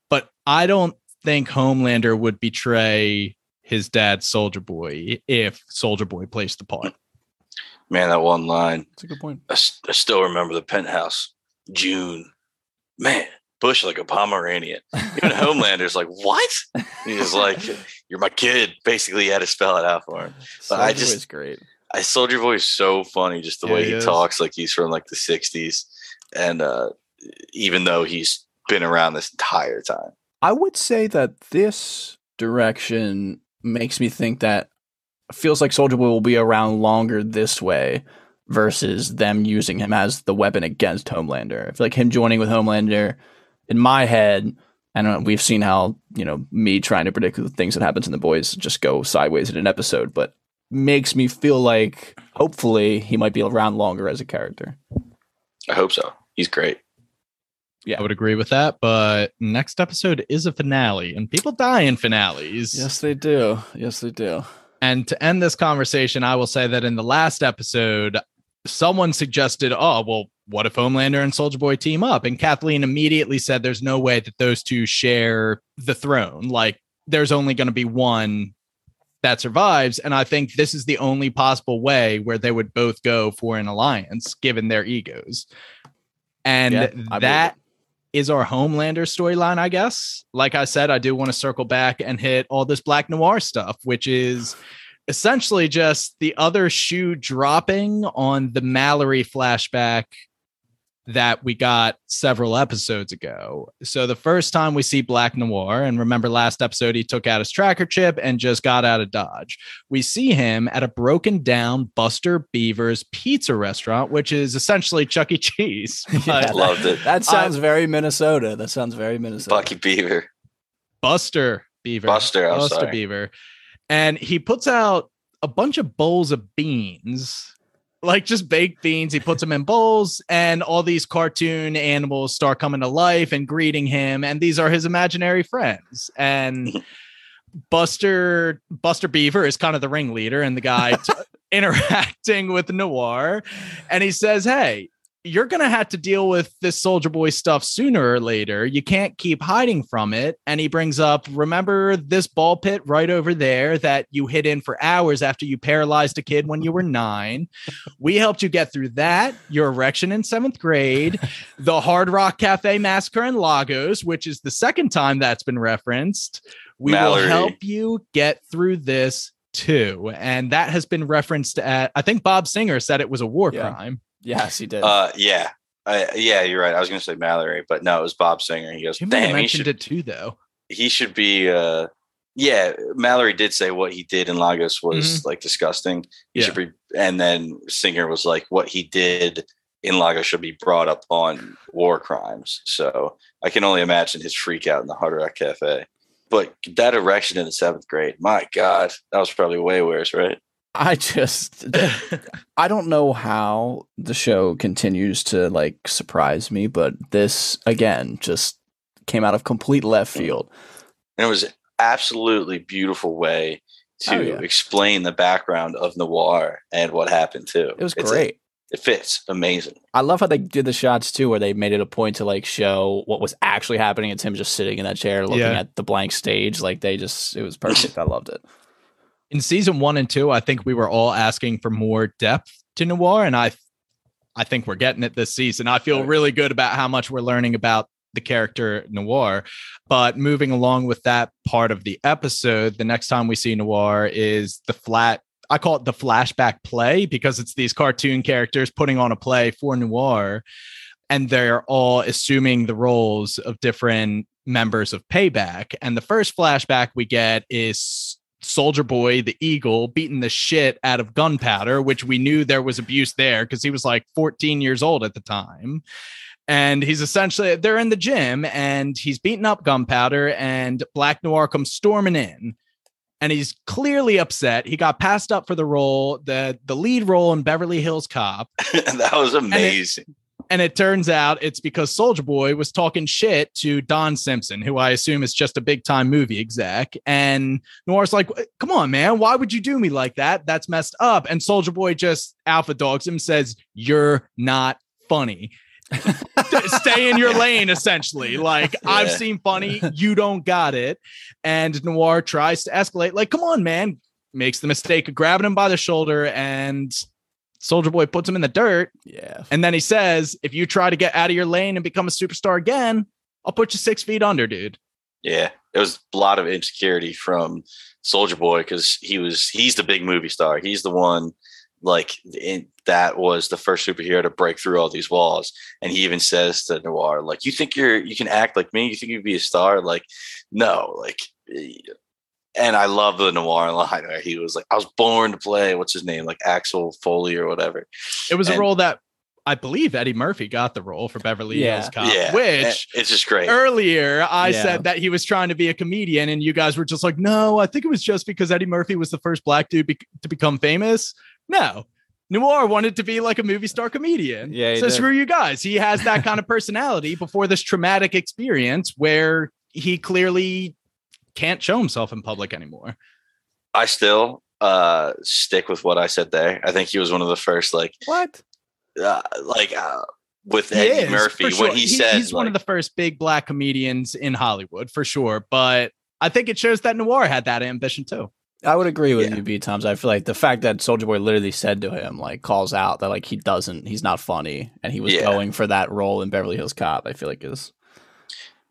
S2: But I don't think Homelander would betray his dad, Soldier Boy, if Soldier Boy plays the part.
S3: Man, that one line.
S4: That's a good point.
S3: I still remember the penthouse, June. Man, Bush like a Pomeranian. Even Homelander's like, what? He's like, you're my kid. Basically, he had to spell it out for him. But I just-
S4: Boy's great.
S3: I Soldier Boy is so funny, just the
S2: Yeah,
S3: way
S2: he
S3: he talks, like he's from like the '60s, and uh, even though he's been around this entire time.
S4: I would say that this direction makes me think that feels like Soldier Boy will be around longer this way versus them using him as the weapon against Homelander. I feel like him joining with Homelander in my head, and we've seen how, you know, me trying to predict the things that happens in the boys just go sideways in an episode, but makes me feel like hopefully he might be around longer as a character.
S3: I hope so. He's great.
S2: I would agree with that. But next episode is a finale, and people die in finales.
S4: Yes, they do. Yes, they do.
S2: And to end this conversation, I will say that in the last episode, someone suggested, oh, well, what if Homelander and Soldier Boy team up? And Kathleen immediately said there's no way that those two share the throne. Like there's only going to be one that survives. And I think this is the only possible way where they would both go for an alliance given their egos. And
S4: Yeah,
S2: that is our Homelander storyline, I guess. Like I said, I do want to circle back and hit all this Black Noir stuff, which is essentially just the other shoe dropping on the Mallory flashback that we got several episodes ago. So the first time we see Black Noir, and remember last episode, he took out his tracker chip and just got out of Dodge. We see him at a broken down Buster Beaver's pizza restaurant, which is essentially Chuck E. Cheese.
S4: Yeah,
S3: Loved it.
S4: That sounds very Minnesota. That sounds very Minnesota.
S3: Bucky Beaver.
S2: Buster Beaver.
S3: Buster, I'm
S2: Buster
S3: sorry.
S2: Beaver. And he puts out a bunch of bowls of beans, like just baked beans. He puts them in bowls, and all these cartoon animals start coming to life and greeting him. And these are his imaginary friends. And Buster Buster Beaver is kind of the ringleader and the guy t- interacting with Noir. And he says, Hey, you're going to have to deal with this soldier boy stuff sooner or later. You can't keep hiding from it. And he brings up, remember this ball pit right over there that you hid in for hours after you paralyzed a kid when you were nine? We helped you get through that, your erection in seventh grade, the Hard Rock Cafe massacre in Lagos, which is the second time that's been referenced. We
S3: Mallory.
S2: will help you get through this too. And that has been referenced at, I think Bob Singer said it was a war
S4: Yeah.
S2: crime.
S4: Yes, he did.
S3: Uh, yeah. I, yeah, you're right. I was going to say Mallory, but no, it was Bob Singer. He goes,
S2: He might have
S3: damn, he
S2: mentioned
S3: should,
S2: it too, though.
S3: he should be, uh, yeah, Mallory did say what he did in Lagos was
S2: Mhm.
S3: like disgusting. He
S2: Yeah.
S3: should be, and then Singer was like, what he did in Lagos should be brought up on war crimes. So I can only imagine his freak out in the Hard Rock Cafe. But that erection in the seventh grade, my God, that was probably way worse, right?
S4: I just I don't know how the show continues to like surprise me, but this again just came out of complete left mm. field.
S3: And it was an absolutely beautiful way to
S4: Oh, yeah.
S3: explain the background of noir and what happened too.
S4: It was
S3: It's a-
S4: great.
S3: it fits amazing.
S4: I love how they did the shots too, where they made it a point to like show what was actually happening. It's him just sitting in that chair looking
S2: Yeah.
S4: at the blank stage. Like they just, it was perfect. I loved it.
S2: In season one and two, I think we were all asking for more depth to noir, and I, I think we're getting it this season. I feel really good about how much we're learning about the character noir. But moving along with that part of the episode, the next time we see noir is the flat. I call it the flashback play because it's these cartoon characters putting on a play for noir, and they're all assuming the roles of different members of payback. And the first flashback we get is Soldier Boy, the Eagle, beating the shit out of Gunpowder, which we knew there was abuse there because he was like 14 years old at the time. And he's essentially, they're in the gym and he's beating up Gunpowder, and Black Noir comes storming in. And he's clearly upset. He got passed up for the role, the, the lead role in Beverly Hills Cop.
S3: that was amazing.
S2: And it turns out it's because Soldier Boy was talking shit to Don Simpson, who I assume is just a big time movie exec. And Noir's like, come on, man, why would you do me like that? That's messed up. And Soldier Boy just alpha dogs him, says, You're not funny. Stay in your lane, essentially. Like, I've seen funny, you don't got it. And Noir tries to escalate, like, come on, man. Makes the mistake of grabbing him by the shoulder, and Soldier Boy puts him in the dirt.
S4: Yeah.
S2: And then he says, if you try to get out of your lane and become a superstar again, I'll put you six feet under, dude.
S3: Yeah, it was a lot of insecurity from Soldier Boy because he was he's the big movie star. He's the one like in, that was the first superhero to break through all these walls. And he even says to Noir, like, "You think you're you can act like me? You think you'd be a star? Like, no, like." Eh, eh, And I love the Noir line where he was like, "I was born to play what's his name, like Axel Foley or whatever."
S2: It was a role that I believe Eddie Murphy got the role for Beverly
S4: Yeah.
S2: Hills Cop,
S3: yeah,
S2: which
S3: and it's just great.
S2: earlier I
S4: Yeah.
S2: said that he was trying to be a comedian, and you guys were just like, no, I think it was just because Eddie Murphy was the first black dude be- to become famous. No. Noir wanted to be like a movie star comedian.
S4: Yeah,
S2: So
S4: did.
S2: screw you guys. He has that kind of personality before this traumatic experience where he clearly can't show himself in public anymore.
S3: I still uh stick with what I said there. I think he was one of the first like
S4: What?
S3: uh, like uh, with
S2: He
S3: Eddie
S2: is,
S3: Murphy
S2: sure.
S3: when he, said
S2: he's one of the first big black comedians in Hollywood for sure. But I think it shows that Noir had that ambition too.
S4: I would agree with
S3: Yeah.
S4: you, B Toms. I feel like the fact that Soldier Boy literally said to him, like, calls out that like he doesn't, he's not funny, and he was
S3: Yeah.
S4: going for that role in Beverly Hills Cop. I feel like is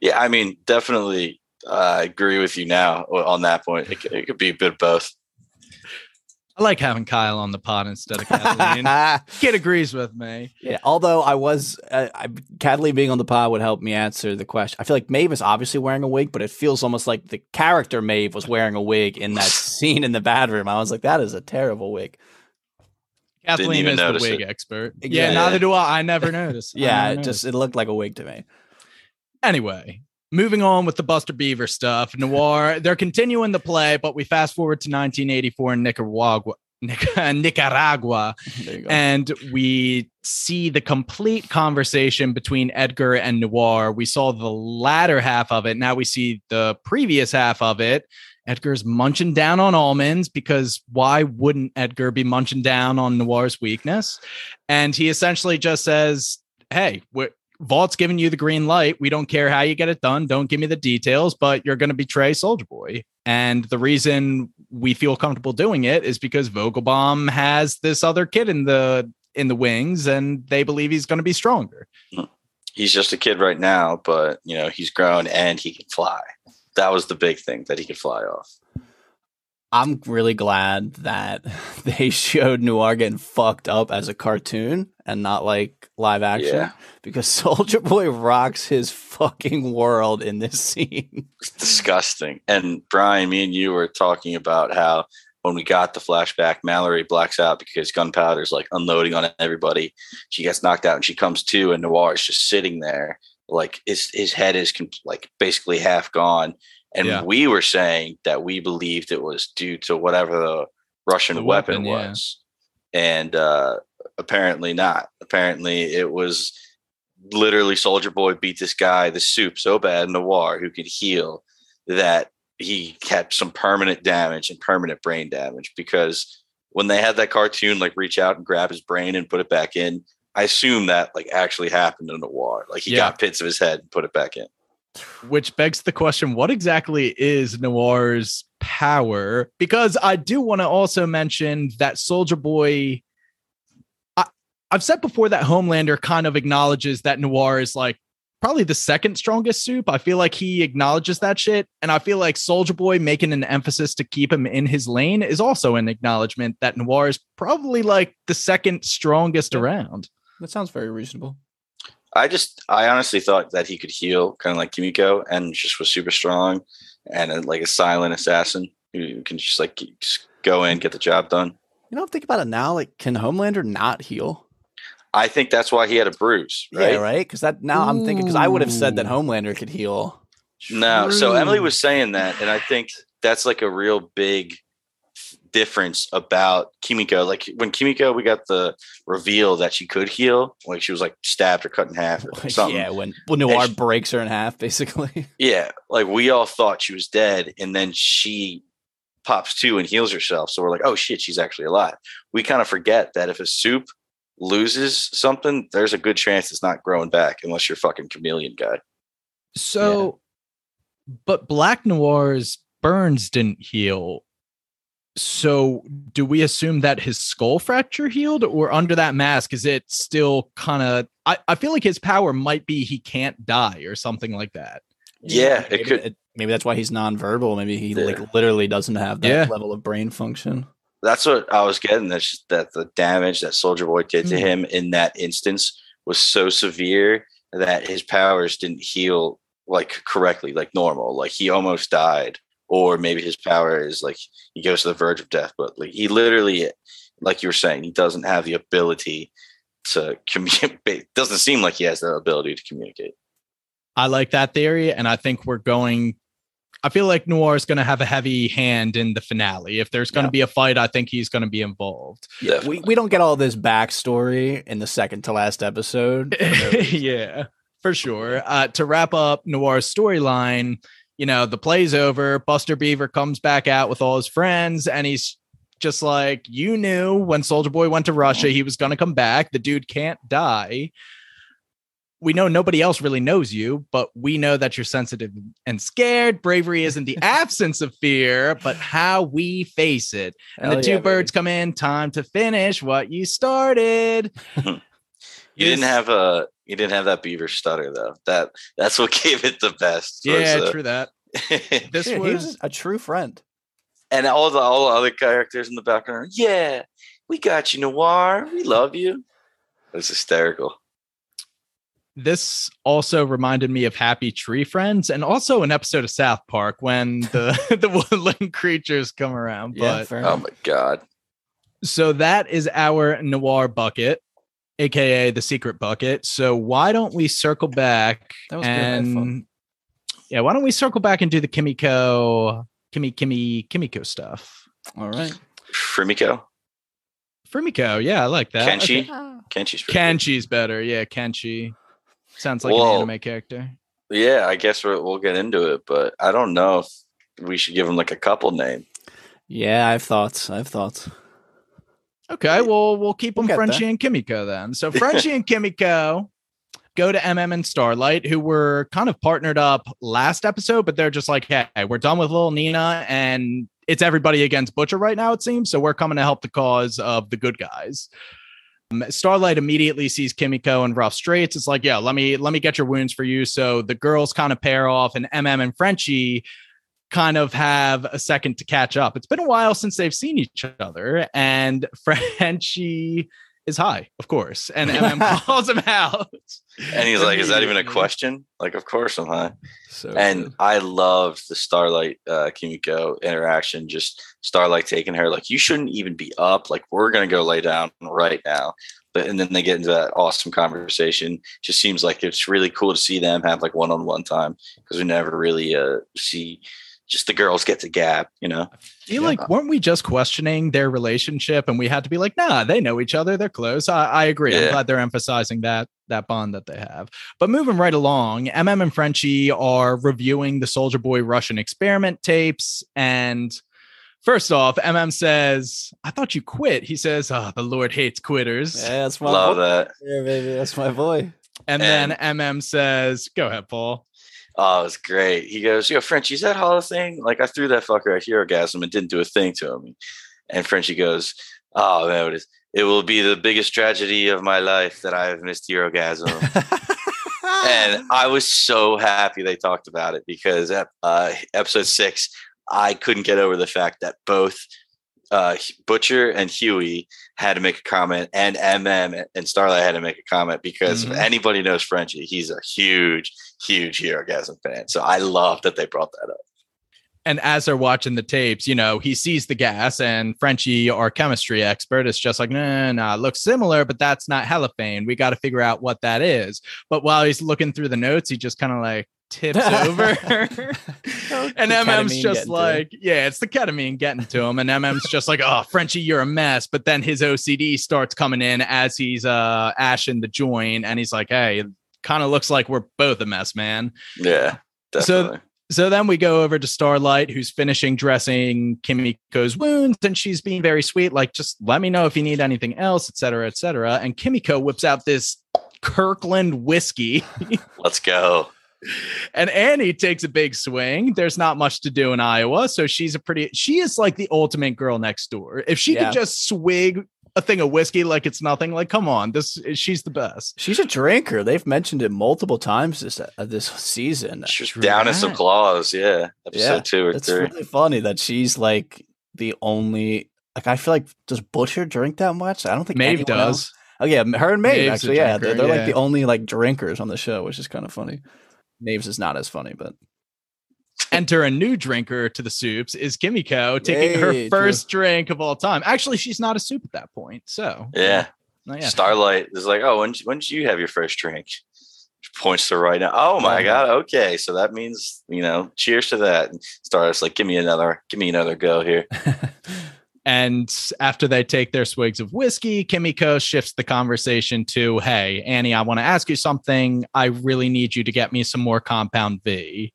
S3: yeah, I mean, definitely I agree with you now on that point. It, it could be a bit of both.
S2: I like having Kyle on the pod instead of Kathleen. Kid agrees with me.
S4: Yeah, although I was, uh, I, Cadley being on the pod would help me answer the question. I feel like Maeve is obviously wearing a wig, but it feels almost like the character Maeve was wearing a wig in that scene in the bedroom. I was like, that is a terrible wig.
S2: Kathleen is the wig
S3: it.
S2: expert.
S4: Yeah.
S2: Yeah, neither do I. I never noticed.
S4: Yeah,
S2: never
S4: it
S2: noticed.
S4: just it looked like a wig to me.
S2: Anyway, moving on with the Buster Beaver stuff. Noir, they're continuing the play, but we fast forward to 1984 in Nicaragua. Nicaragua,
S4: There you go.
S2: and we see the complete conversation between Edgar and Noir. We saw the latter half of it. Now we see the previous half of it. Edgar's munching down on almonds because why wouldn't Edgar be munching down on Noir's weakness? And he essentially just says, Hey, we're, Vought's giving you the green light. We don't care how you get it done. Don't give me the details, but you're going to betray Soldier Boy. And the reason we feel comfortable doing it is because Vogelbaum has this other kid in the in the wings, and they believe he's going to be stronger.
S3: He's just a kid right now, but you know he's grown and he can fly. That was the big thing that he could fly off.
S4: I'm really glad that they showed Noir getting fucked up as a cartoon and not like live action
S3: Yeah.
S4: because Soldier Boy rocks his fucking world in this scene.
S3: It's disgusting. And Brian, me and you were talking about how when we got the flashback, Mallory blacks out because gunpowder's like unloading on everybody. She gets knocked out and she comes to, and Noir is just sitting there, like his his head is com- like basically half gone. And
S2: Yeah.
S3: we were saying that we believed it was due to whatever the Russian
S2: The
S3: weapon,
S2: weapon, yeah.
S3: was, and uh, apparently not. Apparently, it was literally Soldier Boy beat this guy, the soup, so bad, Noir, who could heal that he had some permanent damage and permanent brain damage because when they had that cartoon like reach out and grab his brain and put it back in, I assume that like actually happened in Noir. Like he
S2: Yeah.
S3: got bits of his head and put it back in.
S2: Which begs the question what exactly is Noir's power? Because I do want to also mention that Soldier Boy. I, I've said before that Homelander kind of acknowledges that Noir is like probably the second strongest soup. I feel like he acknowledges that shit. And I feel like Soldier Boy making an emphasis to keep him in his lane is also an acknowledgement that Noir is probably like the second strongest
S4: Yeah.
S2: around.
S4: That sounds very reasonable.
S3: I just, I honestly thought that he could heal kind of like Kimiko and just was super strong and uh, like a silent assassin who can just like just go in, get the job done.
S4: You know, think about it now. Like, can Homelander not heal?
S3: I think that's why he had a bruise, right?
S4: Yeah, right. Because that now I'm thinking because I would have said that Homelander could heal.
S3: No, so Emily was saying that, and I think that's like a real big difference about Kimiko. Like when Kimiko, we got the reveal that she could heal, like she was like stabbed or cut in half or something.
S4: yeah, when when Noir
S3: she-
S4: breaks her in half, basically.
S3: Yeah, like we all thought she was dead, and then she pops to and heals herself. So we're like, oh shit, she's actually alive. We kind of forget that if a soup loses something, there's a good chance it's not growing back unless you're fucking chameleon guy.
S2: So, but Black Noir's burns didn't heal. So, do we assume that his skull fracture healed, or under that mask, is it still kind of? I, I feel like his power might be he can't die or something like that.
S3: Yeah, it
S4: maybe,
S3: could-
S4: Maybe that's why he's nonverbal. Maybe he
S3: Yeah.
S4: like literally doesn't have that
S2: Yeah.
S4: level of brain function.
S3: That's what I was getting. That's just that the damage that Soldier Boy did to
S2: Mm.
S3: him in that instance was so severe that his powers didn't heal like correctly, like normal. Like he almost died, or maybe his power is like he goes to the verge of death. But like he literally, like you were saying, he doesn't have the ability to communicate. Doesn't seem like he has the ability to communicate.
S2: I like that theory, and I think we're going. I feel like Noir is going to have a heavy hand in the finale. If there's going to
S4: Yeah.
S2: be a fight, I think he's going to be involved.
S4: Yeah, we, we don't get all this backstory in the second to last episode.
S2: yeah, for sure. Uh, to wrap up Noir's storyline, you know, the play's over. Buster Beaver comes back out with all his friends, and he's Just like you knew when Soldier Boy went to Russia, he was going to come back. The dude can't die. We know nobody else really knows you, but we know that you're sensitive and scared. Bravery isn't the absence of fear, but how we face it. And
S4: Hell
S2: the two
S4: yeah,
S2: birds come in. Time to finish what you started.
S3: You didn't have a you didn't have that beaver stutter though. That that's what gave it the best. was,
S2: Yeah,
S3: uh,
S2: true that. This
S4: Shit,
S2: was
S4: a true friend.
S3: and all the all the other characters in the background. Yeah, we got you, Noir. We love you. It was hysterical.
S2: This also reminded me of Happy Tree Friends and also an episode of South Park when the the woodland creatures come around.
S4: Yeah,
S2: But
S4: fair
S3: Oh my god.
S2: so that is our noir bucket, aka the secret bucket. So why don't we circle back
S4: That was good. I had fun.
S2: and yeah, why don't we circle back and do the Kimiko, Kimi, Kimi, Kimiko stuff?
S4: All right.
S3: Frimiko?
S2: Fumiko, yeah, I like that.
S3: Kenshi?
S2: Okay. Ah.
S3: Kenchi's pretty good.
S2: Kenchi's better. Yeah, Kenshi. Sounds like
S3: Whoa.
S2: an anime character.
S3: Yeah, I guess we're, we'll get into it, but I don't know if we should give him like a couple name.
S4: Yeah, I have thoughts. I have thoughts.
S2: Okay, well, we'll keep
S4: We'll
S2: them
S4: get
S2: Frenchie
S4: there.
S2: and Kimiko then. So Frenchie and Kimiko go to MM and Starlight, who were kind of partnered up last episode, but they're just like, hey, we're done with little Nina and it's everybody against Butcher right now, it seems. So we're coming to help the cause of the good guys. Um, Starlight immediately sees Kimiko in rough straits. It's like, yeah, let me let me get your wounds for you. So the girls kind of pair off, and MM and Frenchie kind of have a second to catch up. It's been a while since they've seen each other, and Frenchie is high, of course, and MM calls him out.
S3: And he's like, "Is that even a question?" Like, of course I'm high.
S4: So
S3: And
S4: good.
S3: I loved the Starlight uh, Kimiko interaction. Just Starlight taking her like, "You shouldn't even be up. Like, we're gonna go lay down right now." But and then they get into that awesome conversation. Just seems like it's really cool to see them have like one-on-one time because we never really uh, see just the girls get to gab. You know?
S2: feel
S4: Yeah.
S2: like weren't we just questioning their relationship and we had to be like nah they know each other they're close i, I agree i'm glad they're emphasizing that that bond that they have but moving right along mm and frenchie are reviewing the soldier boy russian experiment tapes and first off mm says i thought you quit he says oh the lord hates quitters
S4: yeah, that's my
S3: Love
S4: boy.
S3: that.
S4: Yeah, baby, that's my boy.
S2: and then mm says go ahead paul
S3: Oh, it's great. He goes, Yo, Frenchie, is that hollow thing? Like I threw that fucker a Herogasm and didn't do a thing to him. And Frenchie goes, Oh man, it, is, it will be the biggest tragedy of my life that I have missed Herogasm. and I was so happy they talked about it because uh, episode six, I couldn't get over the fact that both uh, Butcher and Hughie had to make a comment, and MM and Starlight had to make a comment because
S2: Mhm.
S3: if anybody knows Frenchie, he's a huge, huge Herogasm fan. So I love that they brought that up.
S2: And as they're watching the tapes, you know, he sees the gas and Frenchie, our chemistry expert, is just like, nah, nah, it looks similar, but that's not halothane. We got to figure out what that is. But while he's looking through the notes, he just kind of like tips over. and MM's just like, yeah, it's the ketamine getting to him. And MM's just like, oh, Frenchie, you're a mess. But then his OCD starts coming in as he's uh ashing the joint. And he's like, hey, kind of looks like we're both a mess, man.
S3: Yeah, definitely.
S2: So then we go over to Starlight, who's finishing dressing Kimiko's wounds, and she's being very sweet, like, just let me know if you need anything else, et cetera, et cetera. And Kimiko whips out this Kirkland whiskey,
S3: Let's go.
S2: and Annie takes a big swing. There's not much to do in Iowa, so she's a pretty, she is like the ultimate girl next door. If she
S4: Yeah.
S2: could just swig a thing of whiskey like it's nothing, like, come on, this she's the best.
S4: She's a drinker. They've mentioned it multiple times this uh, this season.
S3: She was
S2: True
S3: down in some claws. Yeah, episode
S4: Yeah,
S3: two or
S4: It's
S3: three.
S4: really funny that she's like the only. Like I feel like does Butcher drink that much? I don't think
S2: Maeve
S4: anyone else-
S2: does.
S4: Oh yeah, her and Maeve
S2: Maeve's
S4: actually. Yeah, they're, they're
S2: yeah.
S4: like the only like drinkers on the show, which is kind of funny. Maeve's is not as funny, but
S2: enter a new drinker to the soups is Kimiko taking her
S4: Yay,
S2: first drink of all time. Actually, she's not a soup at that point. So
S3: Yeah.
S2: Oh, yeah.
S3: Starlight is like, oh, when when did you have your first drink? She points to right now. Oh my
S4: Mhm.
S3: god. Okay, so that means you know, cheers to that. And Starlight's like, give me another, give me another go here.
S2: And after they take their swigs of whiskey, Kimiko shifts the conversation to, Hey, Annie, I want to ask you something. I really need you to get me some more compound V.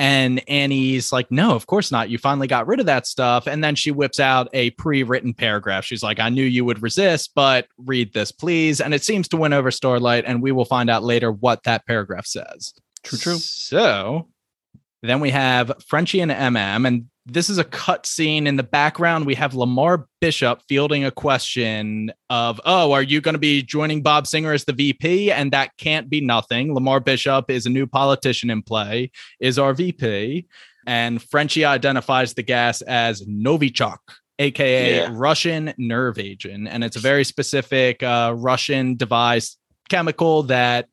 S2: And Annie's like, no, of course not. You finally got rid of that stuff. And then she whips out a pre written paragraph. She's like, I knew you would resist, but read this, please. And it seems to win over Starlight. And we will find out later what that paragraph says.
S4: True, true.
S2: So then we have Frenchie and MM, and this is a cut scene in the background. We have Lamar Bishop fielding a question of, "Oh, are you going to be joining Bob Singer as the VP?" And that can't be nothing. Lamar Bishop is a new politician in play, is our VP, and Frenchie identifies the gas as Novichok, aka
S3: Yeah.
S2: Russian nerve agent, and it's a very specific uh, Russian device chemical that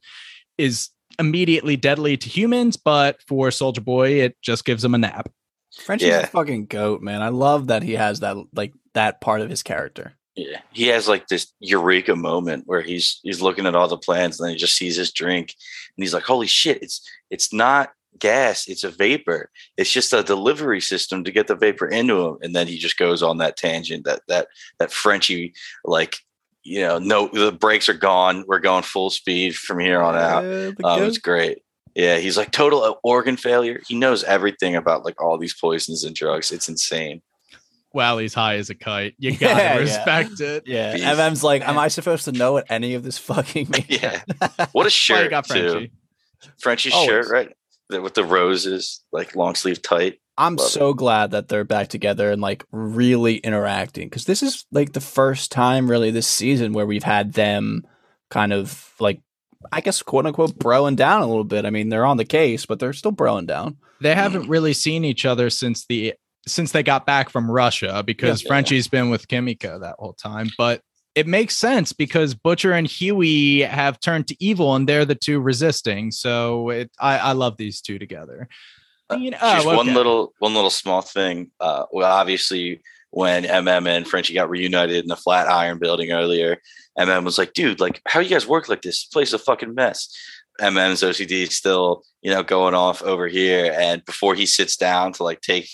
S2: is immediately deadly to humans, but for Soldier Boy, it just gives him a nap.
S4: Frenchie's
S3: Yeah.
S4: a fucking goat, man. I love that he has that like that part of his character.
S3: Yeah, he has like this eureka moment where he's he's looking at all the plans and then he just sees his drink and he's like, "Holy shit! It's it's not gas; it's a vapor. It's just a delivery system to get the vapor into him." And then he just goes on that tangent that that that Frenchie like, you know, no, the brakes are gone. We're going full speed from here on out.
S4: Yeah,
S3: Um, it's great. Yeah, he's like total uh, organ failure. He knows everything about like all these poisons and drugs. It's insane.
S2: Wow, he's high as a kite. You gotta
S4: yeah.
S2: respect it.
S4: yeah,
S3: beast.
S4: MM's like, am I supposed to know what any of this fucking means?
S3: Yeah. What a
S2: Why you
S3: shirt
S2: got
S3: too.
S2: Frenchie.
S3: Frenchie's
S4: Always.
S3: shirt, right? The- with the roses, like long sleeve tight.
S4: I'm
S3: Love it.
S4: so glad that they're back together and like really interacting because this is like the first time really this season where we've had them kind of like I guess quote unquote broing down a little bit. I mean, they're on the case, but they're still broing down.
S2: They haven't really seen each other since the since they got back from Russia because
S3: Yeah.
S2: Frenchie's been with Kimiko that whole time. But it makes sense because Butcher and Hughie have turned to evil and they're the two resisting. So it I, I love these two together. You know,
S3: Just
S2: oh,
S3: one
S2: okay.
S3: little one little small thing. Uh, well, obviously, when MM and Frenchie got reunited in the Flatiron building earlier, MM was like, "Dude, like, how you guys work like this? This place is a fucking mess." MM's OCD is still, you know, going off over here, and before he sits down to like take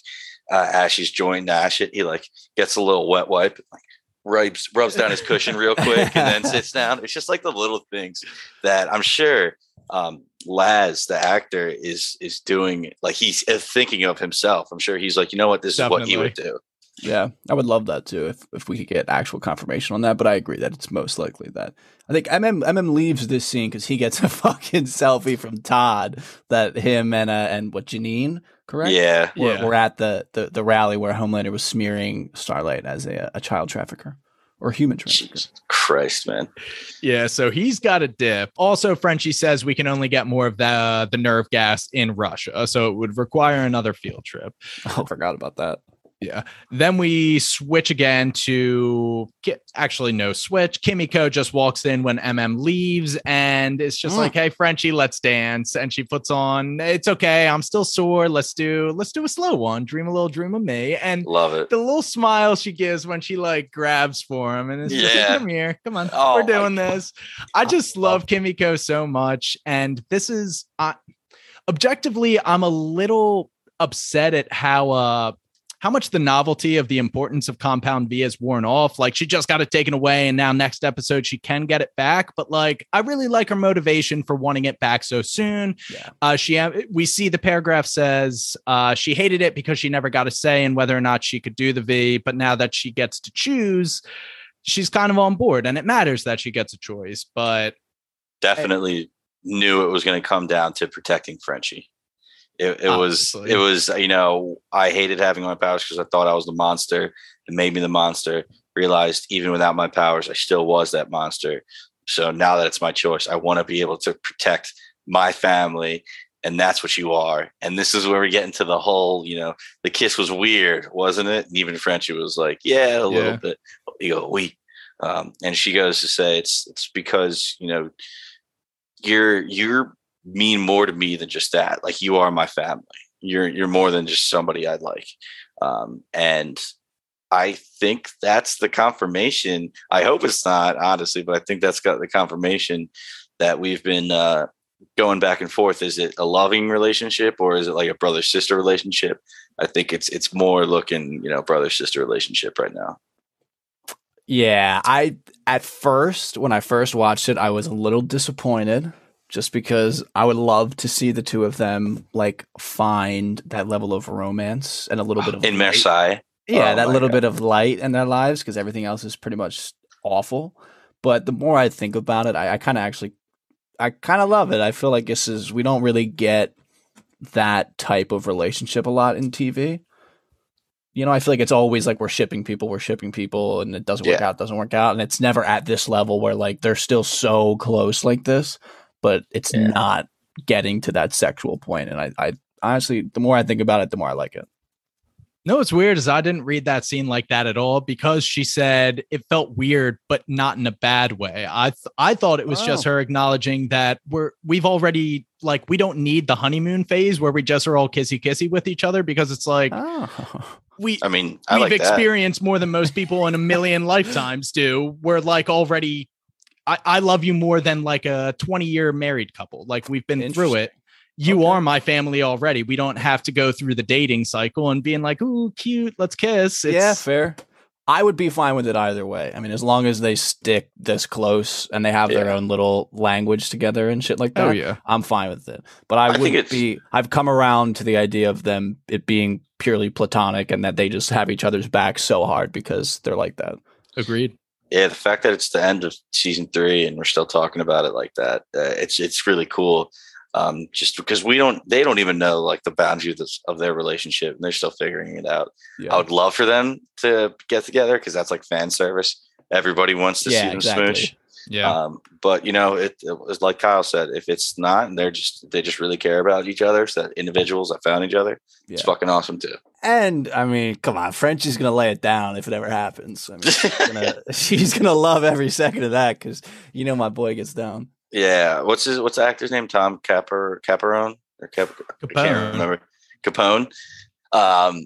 S3: uh, Ashy's joint and ash it, he like gets a little wet wipe, like rubs rubs down his cushion real quick, and then sits down. It's just like the little things that I'm sure um, Laz, the actor, is is doing like he's uh, thinking of himself. I'm sure he's like, you know what, this is what he would do.
S4: Yeah, I would love that too if if we could get actual confirmation on that. But I agree that it's most likely that I think MM MM leaves this scene because he gets a fucking selfie from Todd that him and uh, and what Janine correct
S3: Yeah,
S4: were,
S2: Yeah.
S4: were at the, the the rally where Homelander was smearing Starlight as a a child trafficker or human trafficker.
S3: Jesus Christ, man.
S2: Yeah, so he's got a dip. Also, Frenchie says we can only get more of the the nerve gas in Russia, so it would require another field trip.
S4: Oh, I forgot about that.
S2: Then we switch again to get actually no switch. Kimiko just walks in when MM leaves, and it's just
S4: Mm.
S2: like, "Hey, Frenchie, let's dance." And she puts on, "It's okay, I'm still sore. Let's do let's do a slow one. Dream a little dream of me." And
S3: Love it.
S2: the little smile she gives when she like grabs for him and it's just like,
S3: Yeah.
S2: come here, come on,
S3: Oh
S2: we're doing
S3: God.
S2: this. I just love Kimiko so much, and this is uh, objectively, I'm a little upset at how uh how much the novelty of the importance of Compound V has worn off. Like she just got it taken away, and now next episode she can get it back. But like, I really like her motivation for wanting it back so soon.
S4: Yeah.
S2: Uh, she we see the paragraph says uh, she hated it because she never got a say in whether or not she could do the V, but now that she gets to choose, she's kind of on board, and it matters that she gets a choice. But
S3: Definitely knew it was going to come down to protecting Frenchie. It, it was it was you know I hated having my powers because I thought I was the monster. It made me the monster. Realized even without my powers, I still was that monster. So now that it's my choice, I want to be able to protect my family, and that's what you are. And this is where we get into the whole, you know, the kiss was weird, wasn't it? And even Frenchie was like, "Yeah, a
S2: Yeah.
S3: little bit." You go, "We," um, and she goes to say, "It's it's because you know you're you're mean more to me than just that. Like you are my family. You're you're more than just somebody I like." Um, and I think that's the confirmation. I hope it's not, honestly, but I think that's got the confirmation that we've been uh, going back and forth. Is it a loving relationship or is it like a brother sister relationship? I think it's it's more looking, you know, brother sister relationship right now.
S4: Yeah, I at first when I first watched it, I was a little disappointed just because I would love to see the two of them like find that level of romance and a little bit of
S3: in
S4: light.
S3: Marseille.
S4: Yeah,
S3: Oh
S4: that little
S3: God.
S4: bit of light in their lives because everything else is pretty much awful. But the more I think about it, I, I kind of actually, I kind of love it. I feel like this is we don't really get that type of relationship a lot in TV. You know, I feel like it's always like we're shipping people, we're shipping people, and it doesn't work
S3: Yeah.
S4: out, doesn't work out, and it's never at this level where like they're still so close like this, but it's
S3: Yeah.
S4: not getting to that sexual point. And I, I honestly, the more I think about it, the more I like it.
S2: No, what's weird is I didn't read that scene like that at all because she said it felt weird, but not in a bad way. I th- I thought it was just
S4: Oh.
S2: her acknowledging that we're we've already like we don't need the honeymoon phase where we just are all kissy kissy with each other because it's like
S4: Oh.
S2: we
S3: I mean, I
S2: we've
S3: like that.
S2: experienced more than most people in a million lifetimes do. We're like already. I, I love you more than like a 20 year married couple. Like we've been through it. You
S4: Okay.
S2: are my family already. We don't have to go through the dating cycle and being like, "Ooh, cute, let's kiss."
S4: yeah, fair. I would be fine with it either way. I mean, as long as they stick this close and they have their own little language together and shit like oh, that,
S2: oh yeah.
S4: I'm fine with it. But I,
S3: I think
S4: would
S3: it's-
S4: be. I've come around to the idea of them it being purely platonic and that they just have each other's back so hard because they're like that.
S2: Agreed.
S3: Yeah, the fact that it's the end of season three and we're still talking about it like that, uh, it's it's really cool. Um, just because we don't, they don't even know like the boundaries of, of their relationship, and they're still figuring it out.
S4: Yeah.
S3: I would love for them to get together because that's like fan service. Everybody wants to see them
S4: exactly.
S3: smooch.
S2: Yeah.
S3: Um, but you know, it, it was like Kyle said, if it's not, and they're just they just really care about each other, so that individuals that found each other, it's fucking awesome too.
S4: And I mean, come on, Frenchie's gonna lay it down if it ever happens. I mean, she's gonna, she's gonna love every second of that because you know my boy gets down.
S3: Yeah, what's his what's the actor's name? Tom Capper Caparone or Cap? Capone. I
S2: Capone.
S3: can't remember. Capone. Um,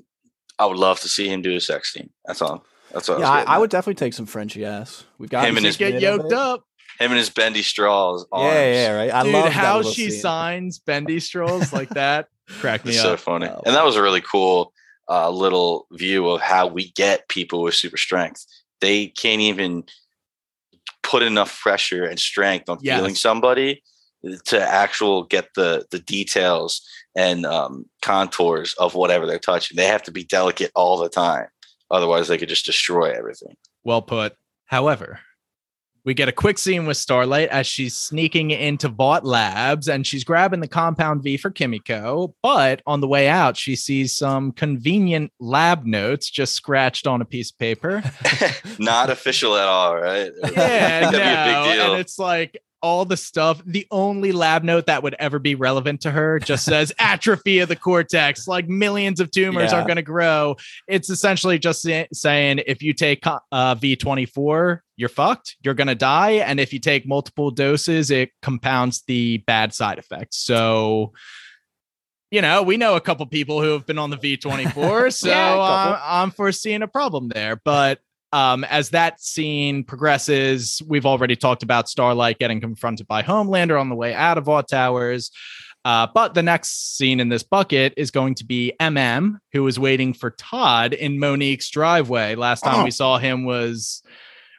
S3: I would love to see him do a sex scene. That's all. That's all.
S4: yeah, I, I would definitely take some Frenchie ass. We've got
S3: Him and his-
S2: get yoked up.
S3: Him and his bendy straws. Arms.
S4: Yeah, yeah, right. I
S2: Dude,
S4: love
S2: how she
S4: scene.
S2: signs bendy straws like that. Crack me
S3: up. So funny,
S4: Oh,
S3: and that was a really cool uh, little view of how we get people with super strength. They can't even put enough pressure and strength on
S2: Yes.
S3: feeling somebody to actual get the the details and um, contours of whatever they're touching. They have to be delicate all the time, otherwise they could just destroy everything.
S2: Well put. However, we get a quick scene with Starlight as she's sneaking into Vought Labs and she's grabbing the compound V for Kimiko. But on the way out, she sees some convenient lab notes just scratched on a piece of paper.
S3: Not official at all, right?
S2: Yeah,
S3: That'd be a
S2: no.
S3: big deal.
S2: And it's like all the stuff. The only lab note that would ever be relevant to her just says atrophy of the cortex. Like millions of tumors
S4: Yeah.
S2: are going to grow. It's essentially just saying if you take uh, V24, you're fucked. You're going to die. And if you take multiple doses, it compounds the bad side effects. So. You know, we know a couple people who have been on the V24, so
S4: Yeah,
S2: I'm foreseeing a problem there. But um, as that scene progresses, we've already talked about Starlight getting confronted by Homelander on the way out of Vought Towers. Uh, but the next scene in this bucket is going to be MM, who was waiting for Todd in Monique's driveway. Last time
S3: Oh.
S2: we saw him was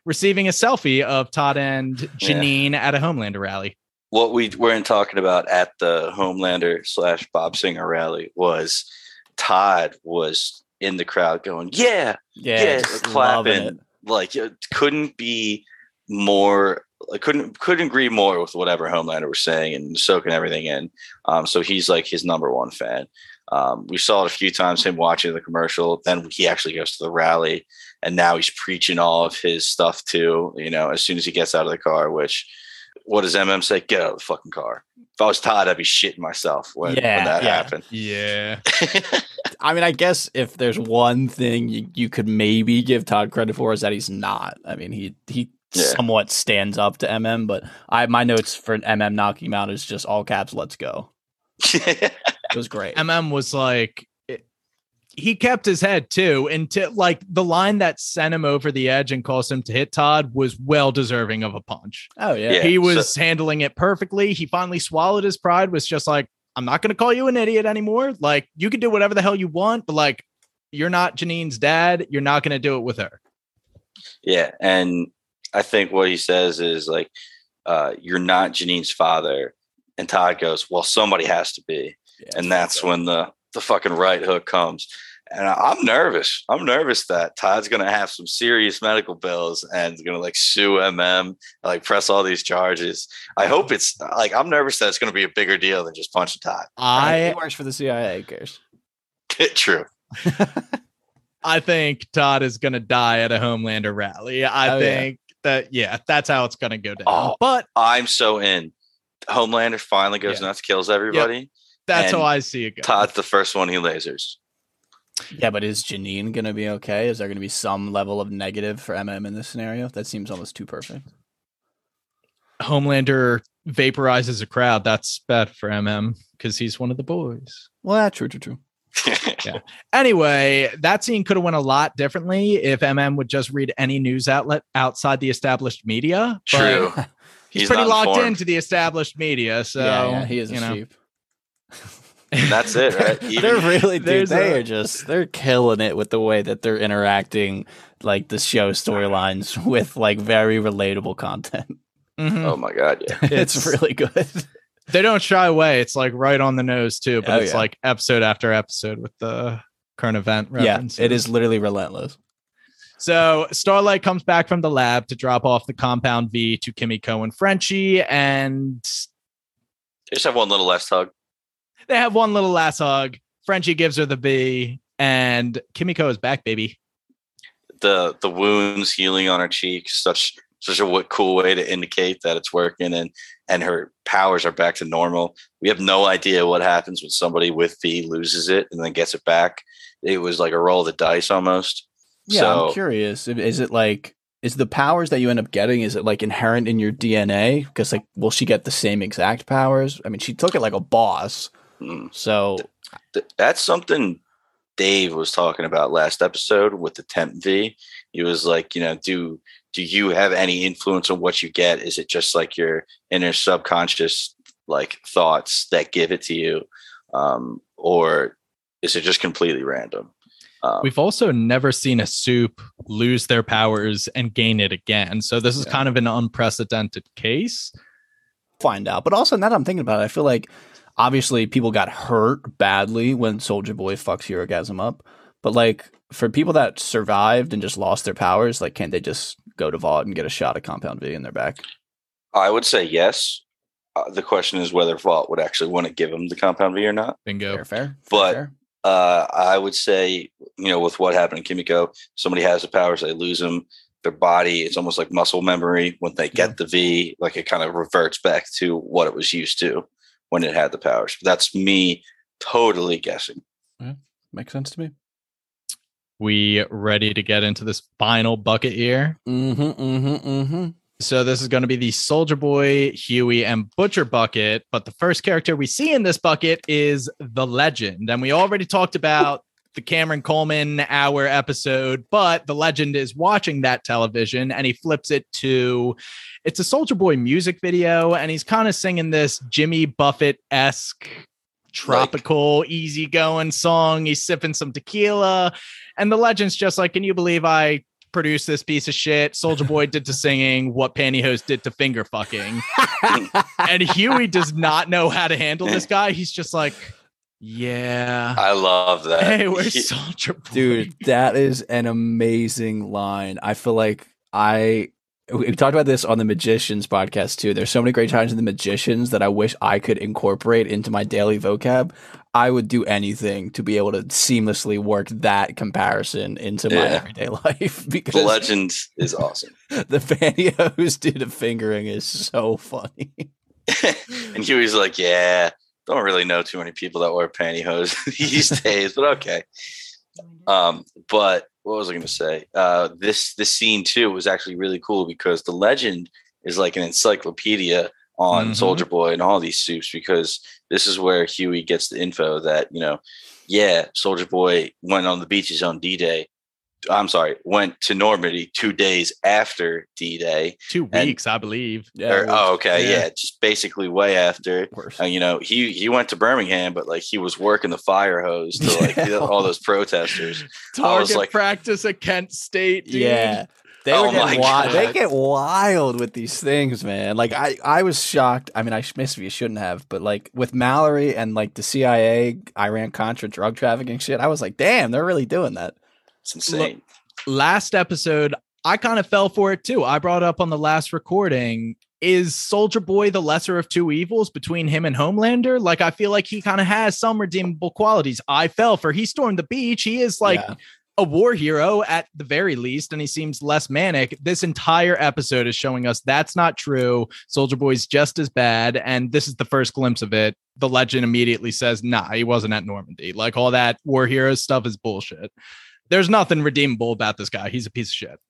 S2: receiving a selfie of Todd and
S3: Yeah.
S2: Janine at a Homelander rally.
S3: what we weren't talking about at the Homelander slash Bob Singer rally was Todd was in the crowd going, "Yeah,
S4: Yeah,
S3: Yeah, clapping. like it couldn't be more I couldn't couldn't agree more with whatever Homelander was saying and soaking everything in. Um, so he's like his number one fan. Um, we saw it a few times him watching the commercial. Then he actually goes to the rally, and now he's preaching all of his stuff too. You know, as soon as he gets out of the car, which what does MM say? Get out of the fucking car. If I was Todd, I'd be shitting myself when, when that
S4: yeah.
S3: happened.
S2: Yeah.
S4: I mean, I guess if there's one thing you, you could maybe give Todd credit for is that he's not. I mean, he he
S3: Yeah.
S4: somewhat stands up to MM, but I my notes for MM knocking him out is just all caps. Let's go. It was great.
S2: MM was like, it- he kept his head too. And to like the line that sent him over the edge and caused him to hit Todd was well deserving of a punch.
S4: oh yeah.
S3: Yeah.
S2: he was handling it perfectly. He finally swallowed his pride, was just like, I'm not going to call you an idiot anymore. Like, you can do whatever the hell you want, but like, you're not Janine's dad. You're not going to do it with her.
S3: Yeah, and I think what he says is like, uh, "You're not Janine's father. and Todd goes, "Well, somebody has to be,"
S4: Yeah,
S3: and that's when the the fucking right hook comes. And I'm nervous. I'm nervous that Todd's gonna have some serious medical bills and is gonna like sue MM, like press all these charges. I hope it's like I'm nervous that it's gonna be a bigger deal than just punching Todd.
S2: I
S4: works for the CIA. Cares?
S3: True.
S2: I think Todd is gonna die at a Homelander rally. I
S4: Oh, yeah.
S2: think that yeah, that's how it's gonna go down.
S3: Oh,
S2: but
S3: I'm so in. Homelander finally goes
S2: Yeah.
S3: nuts, kills everybody.
S2: that's how I see it go.
S3: Todd's the first one he lasers.
S4: Yeah, but is Janine gonna be okay? Is there gonna be some level of negative for MM in this scenario? That seems almost too perfect.
S2: Homelander vaporizes a crowd. That's bad for MM because he's one of the boys.
S4: Well, that's true, true, true. yeah.
S2: Anyway, that scene could have went a lot differently if MM would just read any news outlet outside the established media. but
S3: True.
S2: He's,
S3: He's
S2: pretty locked
S3: informed.
S2: into the established media. So
S4: yeah, yeah, he is a
S2: you know.
S4: sheep.
S3: And that's it, right? Even-
S4: they're really, dude. They
S2: a-
S4: are just they're killing it with the way that they're interacting, like the show storylines with like very relatable content.
S2: Mhm.
S3: oh my god, yeah.
S4: it's,
S2: It's-
S4: really good.
S2: They don't shy away. It's like right on the nose too, but
S4: Oh,
S2: it's
S4: yeah.
S2: like episode after episode with the current event
S4: yeah, it is literally relentless.
S2: So Starlight comes back from the lab to drop off the compound V to Kimiko and Frenchie, and
S3: Just have one little last hug.
S2: They have one little last hug. Frenchie gives her the B, and Kimiko is back, baby.
S3: The the wounds healing on her cheek, such such a w- cool way to indicate that it's working and and her powers are back to normal. We have no idea what happens when somebody with V loses it and then gets it back. It was like a roll of the dice almost.
S4: Yeah,
S3: so
S4: I'm curious. Is it like is the powers that you end up getting is it like inherent in your DNA? Because like, will she get the same exact powers? I mean, she took it like a boss.
S3: Mm,
S4: So
S3: th- that's something Dave was talking about last episode with the temp V. He was like, you know, do do you have any influence on what you get? Is it just like your inner subconscious like thoughts that give it to you, um, or is it just completely random? Um,
S2: We've also never seen a soup lose their powers and gain it again. So this is
S4: Yeah.
S2: kind of an unprecedented case.
S4: find out. But also now that I'm thinking about it, I feel like obviously people got hurt badly when Soldier Boy fucks Herogasm up. But like for people that survived and just lost their powers, like can't they just go to Vought and get a shot at Compound V and they're back?
S3: I would say yes. Uh, the question is whether Vought would actually want to give him the compound V or not.
S2: Bingo.
S4: Fair, fair.
S3: But-
S4: fair.
S3: Uh, I would say, you know, with what happened in Kimiko, somebody has the powers, they lose them. Their body, it's almost like muscle memory. When they get the V, like it kind of reverts back to what it was used to when it had the powers. But That's me totally guessing.
S4: makes sense to me.
S2: We ready to get into this final bucket here?
S4: Mm-hmm. Mm-hmm. Mm-hmm.
S2: So this is going to be the Soldier Boy, Hughie, and Butcher bucket. But the first character we see in this bucket is the Legend, and we already talked about the Cameron Coleman hour episode. But the Legend is watching that television, and he flips it to it's a Soldier Boy music video, and he's kind of singing this Jimmy Buffett esque tropical, easygoing song. He's sipping some tequila, and the Legend's just like, "Can you believe I?" Produced this piece of shit. Soldier Boy did to singing what Pantyhose did to finger fucking. and Hughie does not know how to handle this guy. He's just like, yeah.
S3: I love that.
S2: Hey, where's Soldier Boy?
S4: Dude, that is an amazing line. I feel like I we talked about this on the Magicians podcast too. There's so many great times in the Magicians that I wish I could incorporate into my daily vocab. I would do anything to be able to seamlessly work that comparison into my
S3: Yeah.
S4: everyday life because
S3: the legend is awesome.
S4: the pantyhose due to fingering is so funny.
S3: and Hughie's like, yeah, don't really know too many people that wear pantyhose these days, but okay. Um, but what was I going to say? Uh, this this scene too was actually really cool because the legend is like an encyclopedia on
S2: Mhm.
S3: Soldier Boy and all these suits because this is where Hughie gets the info that you know, yeah, Soldier Boy went on the beaches on D Day. I'm sorry, went to Normandy two days after D Day.
S2: Two
S3: and-
S2: weeks, I believe.
S4: Yeah.
S3: oh, okay,
S2: yeah.
S3: yeah, just basically way after.
S4: worse.
S3: Uh, you know, he he went to Birmingham, but like he was working the fire hose to like
S4: Yeah.
S3: all those protesters. I was
S2: Target
S3: like-
S2: practice at Kent State. Dude.
S4: Yeah. They
S3: Oh
S4: were getting
S3: my
S4: wild. They get wild with these things, man. Like I, I was shocked. I mean, I sh- maybe shouldn't have, but like with Mallory and like the CIA, Iran Contra drug trafficking shit, I was like, damn, they're really doing that.
S3: It's insane.
S2: last episode, I kind of fell for it too. I brought up on the last recording is Soldier Boy the lesser of two evils between him and Homelander? Like, I feel like he kind of has some redeemable qualities. I fell for he stormed the beach. He is like
S4: Yeah.
S2: a war hero at the very least, and he seems less manic. This entire episode is showing us that's not true. Soldier Boy's just as bad, and this is the first glimpse of it. The legend immediately says, nah, he wasn't at Normandy. Like all that war hero stuff is bullshit. There's nothing redeemable about this guy. He's a piece of shit.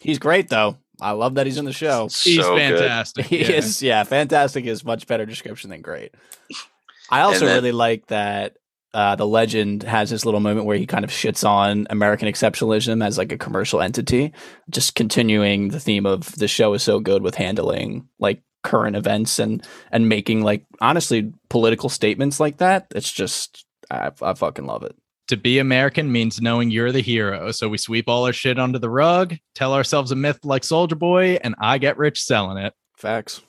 S4: He's great though. I love that he's in the show.
S2: He's
S3: so good.
S2: fantastic.
S4: He
S2: yeah.
S4: is, yeah, fantastic is much better description than great. I also
S3: then-
S4: really like that uh, the legend has this little moment where he kind of shits on American exceptionalism as like a commercial entity, just continuing the theme of the show is so good with handling like current events and and making like honestly political statements like that. It's just I, I fucking love it.
S2: To be American means knowing you're the hero. So we sweep all our shit under the rug, tell ourselves a myth like Soldier Boy, and I get rich selling it.
S4: Facts.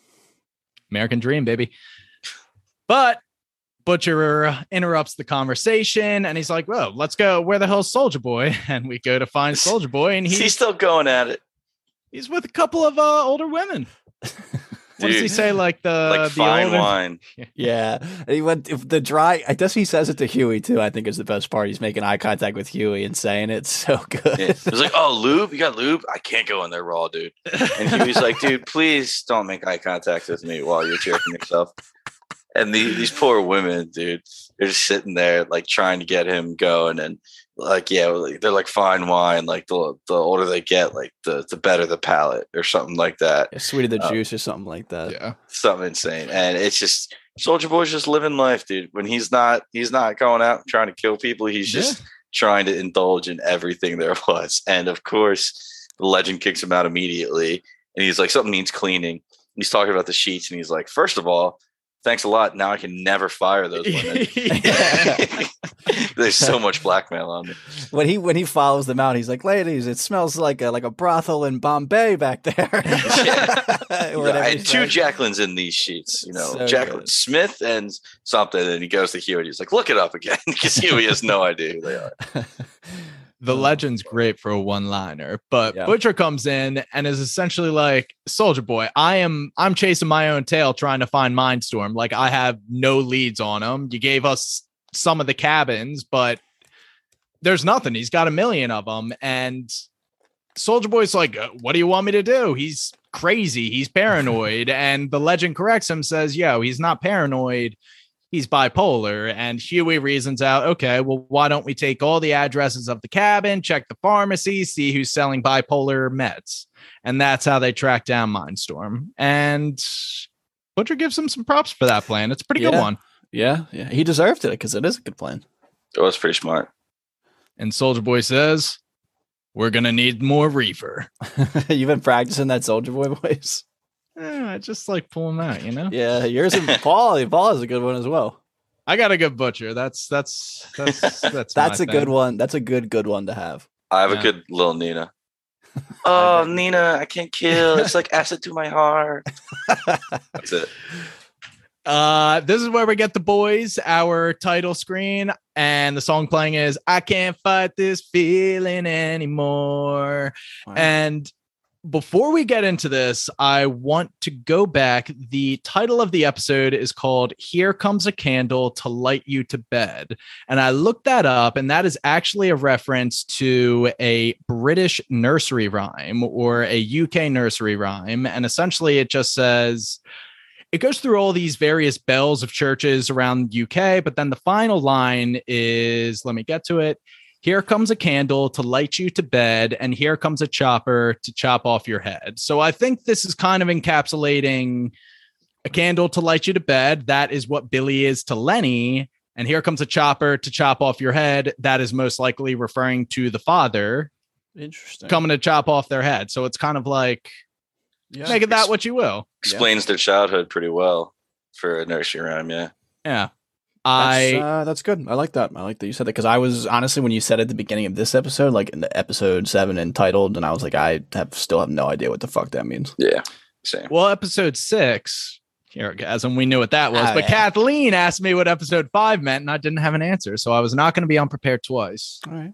S2: American dream, baby. But Butcher interrupts the conversation and he's like, Whoa, let's go. Where the hell's Soldier Boy? And we go to find Soldier Boy, and
S3: He's
S2: he's,
S3: still going at it.
S2: he's with a couple of uh, older women. What does he say? Like the,
S3: like
S2: the
S3: fine
S2: older-
S3: wine.
S4: Yeah, and he went if the dry. I guess he says it to Hughie too. I think is the best part. He's making eye contact with Hughie and saying it so good.
S3: Yeah. It like, oh, lube? You got lube? I can't go in there raw, dude. And Hughie's like, dude, please don't make eye contact with me while you're jerking yourself. And the, these poor women, dude, they're just sitting there like trying to get him going. And like, yeah, like, they're like fine wine. Like the, the older they get, like the, the better the palate or something like that.
S4: Sweeter the
S3: Oh.
S4: juice or something like that.
S2: Yeah.
S3: Something insane. And it's just Soldier Boy's just living life, dude. When he's not, he's not going out trying to kill people. He's just trying to indulge in everything there was. And of course, the legend kicks him out immediately. And he's like, something needs cleaning. He's talking about the sheets. And he's like, first of all, thanks a lot. Now I can never fire those women. There's so much blackmail on me.
S4: When he when he follows them out, he's like, "Ladies, it smells like a like a brothel in Bombay back there."
S3: I
S4: Or whatever he
S3: had two
S4: says.
S3: Jacquelines in these sheets, you know,
S4: So
S3: Jacqueline
S4: good.
S3: Smith and something. And he goes to Hughie and he's like, look it up again because Hughie has no idea who they are.
S2: The legend's great for a one liner but
S4: Yeah.
S2: butcher comes in and is essentially like soldier boy i am i'm chasing my own tail trying to find mindstorm. Like i have no leads on him you gave us some of the cabins but there's nothing. He's got a million of them and soldier boy's like "Uh, what do you want me to do? He's crazy. He's paranoid. And the legend corrects him says yo he's not paranoid he's bipolar. And Hughie reasons out, okay, well, why don't we take all the addresses of the cabin, check the pharmacy, see who's selling bipolar meds? And that's how they track down Mindstorm. And Butcher gives him some props for that plan. It's a pretty good one.
S4: yeah, yeah, he deserved it because it is a good plan.
S3: It was pretty smart.
S2: And Soldier Boy says, we're going to need more reefer.
S4: You've been practicing that Soldier Boy voice.
S2: Eh, I just like pulling out, you know?
S4: Yeah, yours and Paul. Paul is a good one as well.
S2: I got a good Butcher. That's, that's, that's, that's,
S4: That's
S2: my
S4: a good one. That's a good good one to have.
S3: I have
S2: Yeah.
S3: a good little Nina. Oh. Nina, I can't kill. It's like acid to my heart. That's it.
S2: Uh, this is where we get the boys, our title screen, and the song playing is I Can't Fight This Feeling Anymore.
S4: Wow.
S2: And before we get into this, I want to go back. The title of the episode is called Here Comes a Candle to Light You to Bed. And I looked that up, and that is actually a reference to a British nursery rhyme or a UK nursery rhyme. And essentially, it just says, it goes through all these various bells of churches around UK, but then the final line is let me get to it. Here comes a candle to light you to bed, and here comes a chopper to chop off your head. So I think this is kind of encapsulating a candle to light you to bed. That is what Billy is to Lenny. And here comes a chopper to chop off your head. That is most likely referring to the father
S4: Interesting.
S2: coming to chop off their head. So it's kind of like,
S4: yeah.
S2: make it that what you will.
S3: Explains their childhood pretty well for a nursery rhyme. Yeah.
S2: Yeah. I
S4: That's, uh, that's good. I like that. I like that you said that because I was honestly when you said at the beginning of this episode, like in the episode seven entitled, and I was like, I have still have no idea what the fuck that means.
S3: Yeah, same.
S2: well, episode six, orgasm, we knew what that was.
S4: Oh,
S2: but
S4: yeah.
S2: Kathleen asked me what episode five meant, and I didn't have an answer, so I was not going to be unprepared twice.
S4: All right.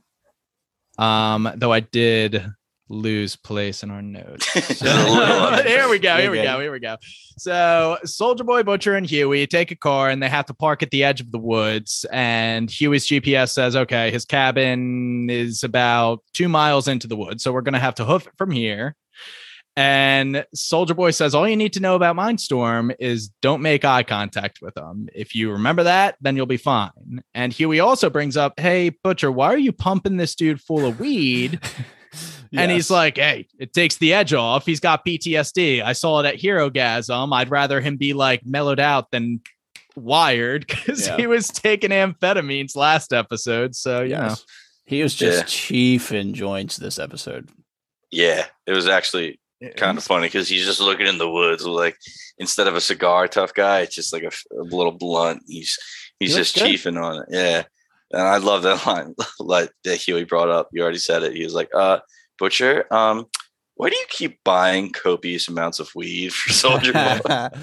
S2: Um, though I did lose place in our notes.
S3: Just a little under-
S2: here we go. Here we go. Here we go. So Soldier Boy, Butcher, and Hughie take a car and they have to park at the edge of the woods. And Hughie's GPS says, okay, his cabin is about two miles into the woods. So we're going to have to hoof it from here. And Soldier Boy says, all you need to know about Mindstorm is don't make eye contact with them. If you remember that, then you'll be fine. And Hughie also brings up, hey, Butcher, why are you pumping this dude full of weed? And he's like, hey, it takes the edge off. He's got PTSD. I saw it at Herogasm. I'd rather him be like mellowed out than wired because
S4: Yeah.
S2: he was taking amphetamines last episode. So, you
S4: Yes. He was just
S3: Yeah.
S4: chief in joints this episode.
S3: yeah, it was actually
S2: know.
S3: kind of funny because he's just looking in the woods. Like instead of a cigar tough guy, it's just like a little blunt. He's he's
S4: He
S3: just
S4: looks good.
S3: chiefing on it. Yeah, and I love that line. like that Hughie brought up. You already said it. He was like, "Uh, Butcher, um, why do you keep buying copious amounts of weed for Soldier Boy?"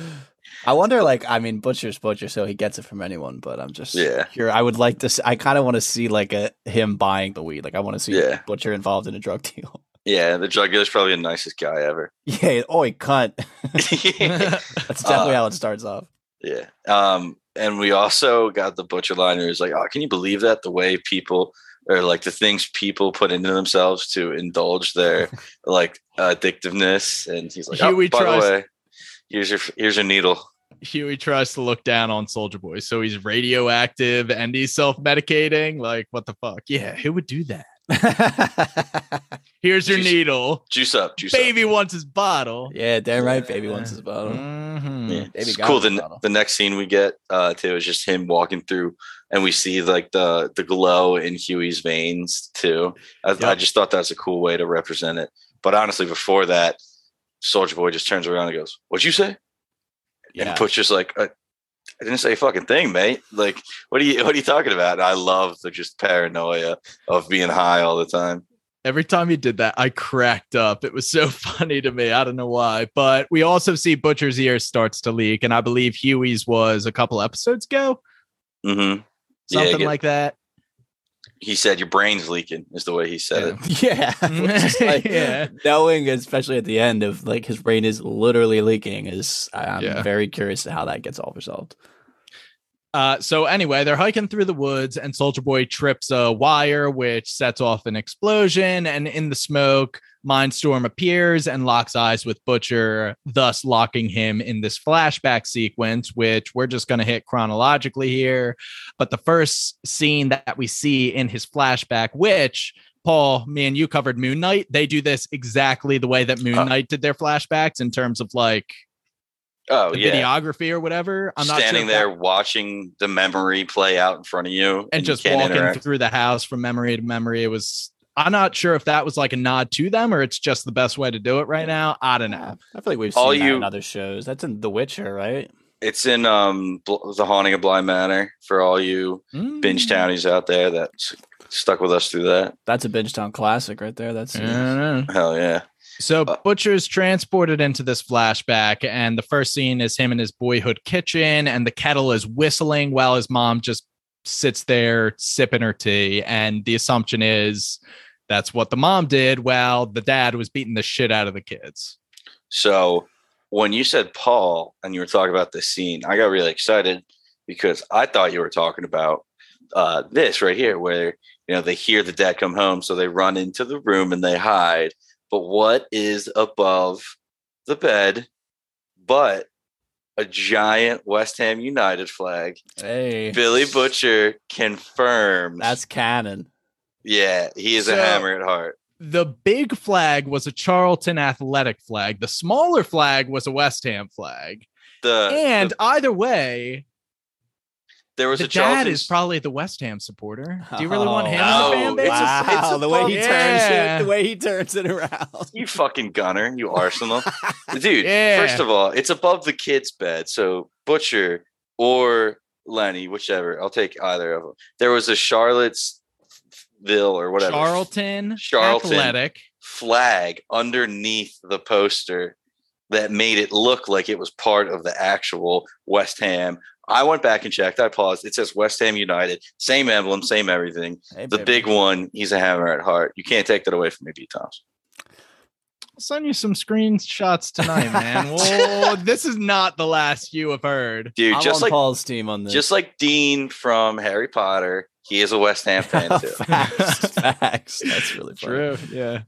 S4: I wonder, like, I mean, Butcher's Butcher, so he gets it from anyone. But I'm just
S3: Yeah.
S4: here. I would like to. See, I kind of want to see like a him buying the weed. Like, I want to see
S3: Yeah.
S4: Butcher involved in a drug deal.
S3: yeah, the drug dealer's probably the nicest guy ever.
S4: Yeah. Oh, he cunt. That's definitely
S3: Uh,
S4: how it starts off.
S3: Yeah. Um, and we also got the butcher liner who's like, Oh, can you believe that? The way people or like the things people put into themselves to indulge their like addictiveness. And he's like,
S2: Hughie
S3: oh, by
S2: tries-
S3: the way, here's your here's your needle.
S2: Hughie tries to look down on Soldier Boy. So he's radioactive and he's self medicating. Like, what the fuck? Yeah, who would do that? Here's your
S3: Juice-
S2: needle.
S3: Juice up, juice up.
S2: Baby wants his bottle.
S4: yeah, damn right. Baby wants his bottle.
S2: Mhm.
S3: Yeah.
S4: Baby
S3: It's
S4: got
S3: cool. The,
S4: bottle.
S3: the next scene we get uh too is just him walking through and we see like the the glow in Hughie's veins too. I, I just thought that's a cool way to represent it. But honestly, before that, Soldier Boy just turns around and goes, What'd you say?
S4: Yeah.
S3: And Butcher's like, I, I didn't say a fucking thing, mate. Like, what are you what are you talking about? And I love the just paranoia of being high all the time.
S2: Every time he did that, I cracked up. It was so funny to me. I don't know why. But we also see Butcher's ear starts to leak. And I believe Hughie's was a couple episodes ago,
S3: Mm-hmm.
S2: something
S3: yeah,
S2: like that.
S3: He said your brain's leaking is the way he said it.
S4: Yeah, like
S2: Yeah.
S4: knowing, especially at the end of like his brain is literally leaking. Is I'm
S2: Yeah.
S4: very curious to how that gets all resolved.
S2: Uh, so anyway, they're hiking through the woods, and Soldier Boy trips a wire, which sets off an explosion. And in the smoke, Mindstorm appears and locks eyes with Butcher, thus locking him in this flashback sequence, which we're just going to hit chronologically here. But the first scene that we see in his flashback, which Paul, me and you covered Moon Knight, they do this exactly the way that Moon
S3: Oh.
S2: Knight did their flashbacks in terms of like
S3: Oh
S2: the
S3: yeah.
S2: videography or whatever. I'm not
S3: standing
S2: sure if that-
S3: there watching the memory play out in front of you
S2: and
S3: you
S2: just
S3: can't
S2: walking
S3: interact.
S2: through the house from memory to memory. It was. I'm not sure if that was like a nod to them or it's just the best way to do it right now. I don't know.
S4: I feel like we've
S3: All
S4: seen that
S3: you-
S4: in other shows. That's in The Witcher, right?
S3: It's in um the haunting of Bly Manor for all you
S2: Mm.
S3: binge townies out there that stuck with us through that.
S4: That's a binge town classic right there. That's
S2: I.
S3: Hell yeah.
S2: So
S3: Uh,
S2: Butcher's transported into this flashback, and the first scene is him in his boyhood kitchen, and the kettle is whistling while his mom just sits there sipping her tea. And the assumption is that's what the mom did while the dad was beating the shit out of the kids.
S3: So when you said Paul and you were talking about this scene, I got really excited because I thought you were talking about uh, this right here, where you know they hear the dad come home, so they run into the room and they hide. But what is above the bed but a giant West Ham United flag?
S4: hey,
S3: Billy Butcher confirms.
S4: That's canon.
S3: Yeah, he is
S2: So-
S3: a hammer at heart.
S2: the big flag was a Charlton athletic flag. The smaller flag was a West Ham flag.
S3: The
S2: and
S3: the-
S2: either way,
S3: there was
S2: the
S3: a
S2: dad is probably the West Ham supporter. Do you really want him
S3: Oh,
S2: as a fan base?
S3: it's a-
S4: wow,
S3: it's a
S4: the way he
S3: pump.
S4: turns it, the way he turns it around.
S3: You fucking gunner, you Arsenal. Dude,
S2: Yeah.
S3: first of all, it's above the kid's bed. So Butcher or Lenny, whichever. I'll take either of them. There was a Charlottesville or whatever
S2: Charlton,
S3: Charlton.
S2: Athletic.
S3: flag underneath the poster that made it look like it was part of the actual West Ham. I went back and checked. I paused. It says West Ham United, same emblem, same everything.
S4: Hey,
S3: The
S4: baby.
S3: big one, he's a hammer at heart. You can't take that away from me, B. Thomas.
S2: I'll send you some screenshots tonight, man. Whoa, this is not the last you have heard.
S3: Dude,
S4: I'm
S3: just
S4: on
S3: like
S4: Paul's team on this.
S3: just like Dean from Harry Potter, he is a West Ham fan too.
S4: facts, facts. That's really funny.
S2: True. Yeah.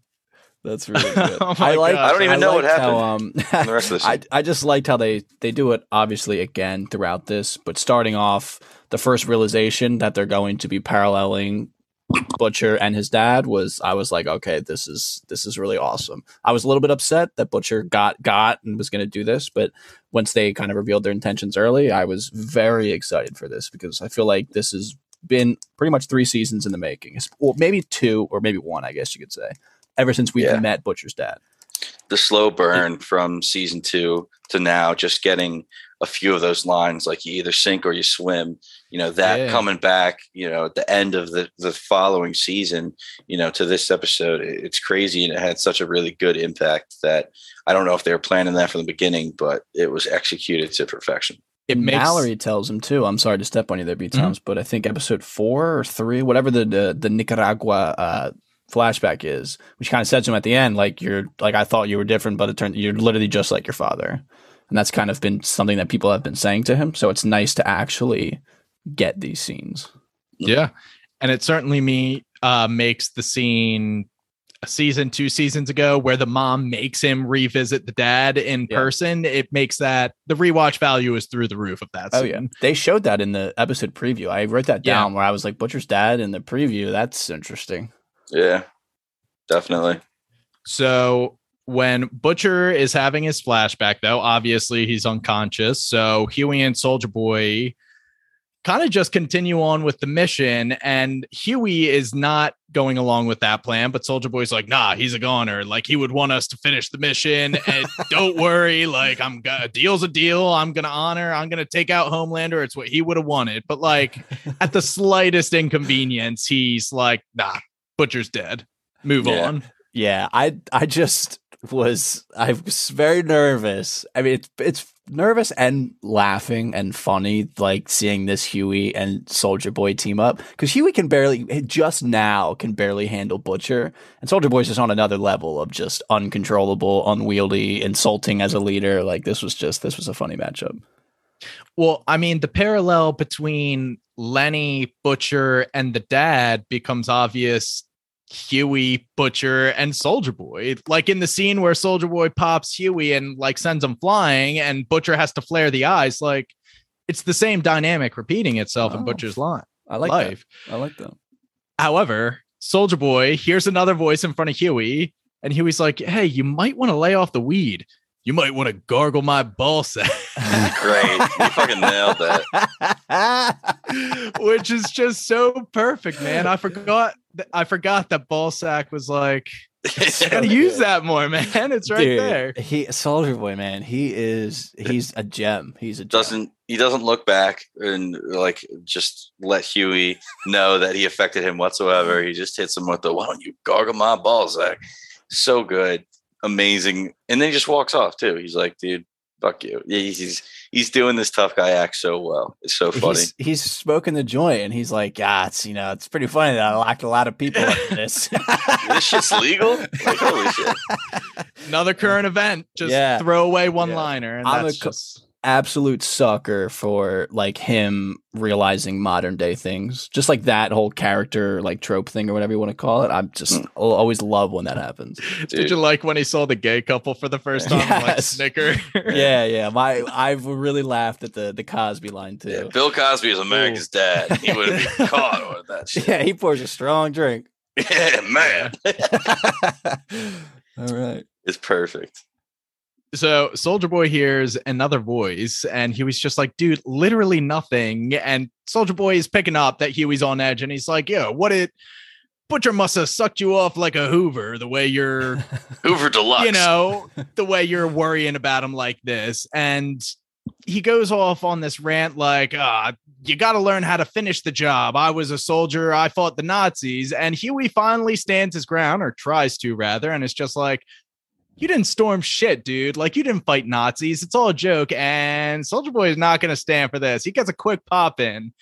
S4: That's really good.
S2: Oh
S4: I like.
S2: gosh.
S3: I don't even know what
S4: liked how, um,
S3: the rest of the
S4: I I just liked how they they do it obviously again throughout this, but starting off the first realization that they're going to be paralleling Butcher and his dad was I was like, okay, this is this is really awesome. I was a little bit upset that Butcher got got and was going to do this, but once they kind of revealed their intentions early, I was very excited for this because I feel like this has been pretty much three seasons in the making, or maybe two, or maybe one, I guess you could say, ever since we
S3: Yeah.
S4: met Butcher's dad.
S3: the slow burn from season two to now, just getting a few of those lines like you either sink or you swim, you know, that
S2: Yeah.
S3: coming back, you know, at the end of the, the following season, you know, to this episode, it's crazy. And it had such a really good impact that I don't know if they were planning that from the beginning, but it was executed to perfection.
S2: It makes
S4: Mallory tells him too. I'm sorry to step on you there, B. Toms, but I think episode four or three, whatever the the, the Nicaragua uh, flashback is, which kind of says to him at the end, like you're like I thought you were different, but it turned you're literally just like your father, and that's kind of been something that people have been saying to him. So it's nice to actually get these scenes.
S2: Yeah. And it certainly me uh makes the scene a season two seasons ago where the mom makes him revisit the dad in
S4: Yeah.
S2: person. It makes that the rewatch value is through the roof of that
S4: Oh yeah, they showed that in the episode preview. I wrote that
S2: Yeah.
S4: down where I was like Butcher's dad in the preview. That's interesting.
S3: Yeah, definitely.
S2: So when Butcher is having his flashback, though, obviously he's unconscious. So Huey and Soldier Boy kind of just continue on with the mission. And Hughie is not going along with that plan, but Soldier Boy's like, nah, he's a goner. Like he would want us to finish the mission. And don't worry, like I'm gonna deal's a deal. I'm gonna honor, I'm gonna take out Homelander. It's what he would have wanted. But like at the slightest inconvenience, he's like, nah, Butcher's dead. Move
S3: Yeah.
S2: on.
S4: Yeah, I I just was I was very nervous. I mean, it's it's nervous and laughing and funny, like seeing this Hughie and Soldier Boy team up because Hughie can barely just now can barely handle Butcher, and Soldier Boy's just on another level of just uncontrollable, unwieldy, insulting as a leader. Like this was just this was a funny matchup.
S2: Well, I mean, the parallel between Lenny Butcher and the dad becomes obvious. Hughie Butcher and Soldier Boy, like in the scene where Soldier Boy pops Hughie and like sends him flying, and Butcher has to flare the eyes. Like it's the same dynamic repeating itself in
S4: Oh,
S2: Butcher's line
S4: I like
S2: life.
S4: that. I like that.
S2: However, Soldier Boy hears another voice in front of Hughie, and Hughie's like, "Hey, you might want to lay off the weed. You might want to gargle my ball sack."
S3: Great. You fucking nailed that.
S2: which is just so perfect, man. I forgot. Th- I forgot that ball sack was like. I gotta use that more, man. It's right
S4: Dude,
S2: there.
S4: He Soldier Boy, man. He is he's a gem. He's a gem.
S3: doesn't he doesn't look back and like just let Hughie know that he affected him whatsoever. He just hits him with the why don't you gargle my balls, Zach? So good, amazing. And then he just walks off too. He's like, dude, fuck you. He's he's, he's doing this tough guy act so well. It's so funny.
S4: He's, he's smoking the joint and he's like, yeah, it's you know, it's pretty funny that I locked a lot of people up in this.
S3: this shit's legal? Like holy shit.
S2: Another current event. Just
S4: Yeah.
S2: throw away one liner, and
S4: I'm
S2: that's
S4: a co-
S2: just
S4: Absolute sucker for like him realizing modern day things, just like that whole character like trope thing or whatever you want to call it. I'm just.
S3: Hmm.
S4: I'll always love when that happens.
S2: Did
S3: Dude.
S2: you like when he saw the gay couple for the first time? and, Like snicker.
S4: yeah, yeah. My I've really laughed at the the Cosby line too.
S3: Yeah, Bill Cosby is America's dad. He would have been caught with that shit.
S4: Yeah, he pours a strong drink.
S3: Yeah, man.
S4: All right.
S3: It's perfect.
S2: So Soldier Boy hears another voice, and he was just like, dude, literally nothing. And Soldier Boy is picking up that Hughie's on edge, and he's like, yo, what it Butcher must have sucked you off like a Hoover, the way you're,
S3: Hoover Deluxe.
S2: you know, the way you're worrying about him like this. And he goes off on this rant like, uh, you got to learn how to finish the job. I was a soldier. I fought the Nazis. And Hughie finally stands his ground or tries to rather. And it's just like, you didn't storm shit, dude. Like you didn't fight Nazis. It's all a joke. And Soldier Boy is not going to stand for this. He gets a quick pop in.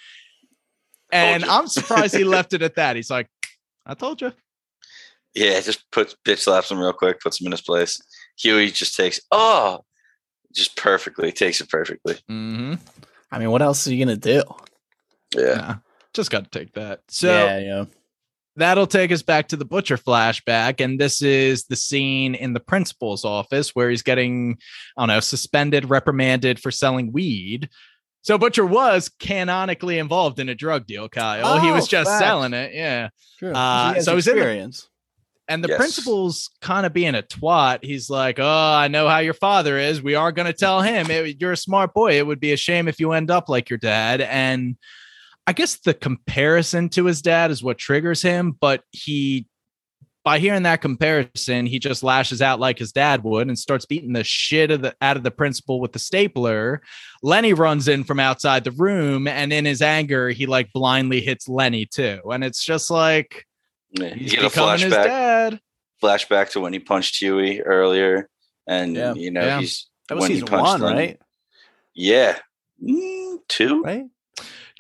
S2: And I'm surprised he left it at that. He's like, I told you.
S3: Yeah, just puts bitch slaps him real quick, puts him in his place. Hughie just takes, oh, just perfectly, takes it perfectly.
S2: Mm-hmm.
S4: I mean, what else are you gonna do?
S3: Yeah.
S2: Nah, just got to take that. So
S4: yeah, yeah.
S2: That'll take us back to the butcher flashback. And this is the scene in the principal's office where he's getting, I don't know, suspended, reprimanded for selling weed. So Butcher was canonically involved in a drug deal, Kyle.
S4: oh, he
S2: was just
S4: facts.
S2: selling it. Yeah.
S4: True.
S2: Uh,
S4: He has
S2: so I was in the-
S4: experience.
S2: And the
S3: Yes.
S2: principal's kind of being a twat. He's like, Oh, I know how your father is. We are going to tell him It- you're a smart boy. It would be a shame if you end up like your dad. And I guess the comparison to his dad is what triggers him. But he, by hearing that comparison, he just lashes out like his dad would and starts beating the shit of the, out of the principal with the stapler. Lenny runs in from outside the room. And in his anger, he like blindly hits Lenny too. And it's just like,
S3: Yeah. You
S2: he's
S3: get a
S2: becoming his dad.
S3: flashback to when he punched Hughie earlier. And
S4: Yeah.
S3: you know,
S2: Yeah.
S3: he's
S4: That was
S3: when he punched
S4: one,
S3: Lenny.
S4: right?
S3: Yeah. Mm, two?
S4: Right.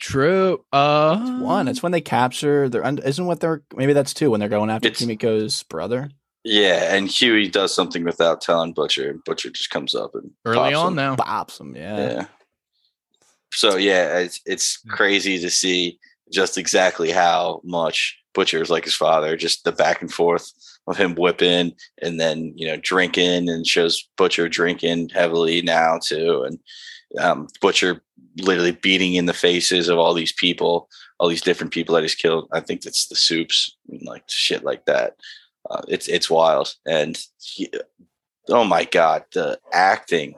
S2: True. Uh,
S4: It's one. It's when they capture. They're un- isn't what they're. Maybe that's two when they're going after
S3: It's-
S4: Kimiko's brother.
S3: Yeah, and Hughie does something without telling Butcher, and Butcher just comes up and
S2: early
S3: pops
S2: on
S3: him.
S2: now.
S4: Bops him. Yeah.
S3: Yeah. So yeah, it's it's crazy to see just exactly how much Butcher is like his father. Just the back and forth of him whipping and then you know drinking, and shows Butcher drinking heavily now too, and um, Butcher literally beating in the faces of all these people, all these different people that he's killed. I think it's the soups, like shit like that. Uh, it's it's wild, and he, oh my god, the acting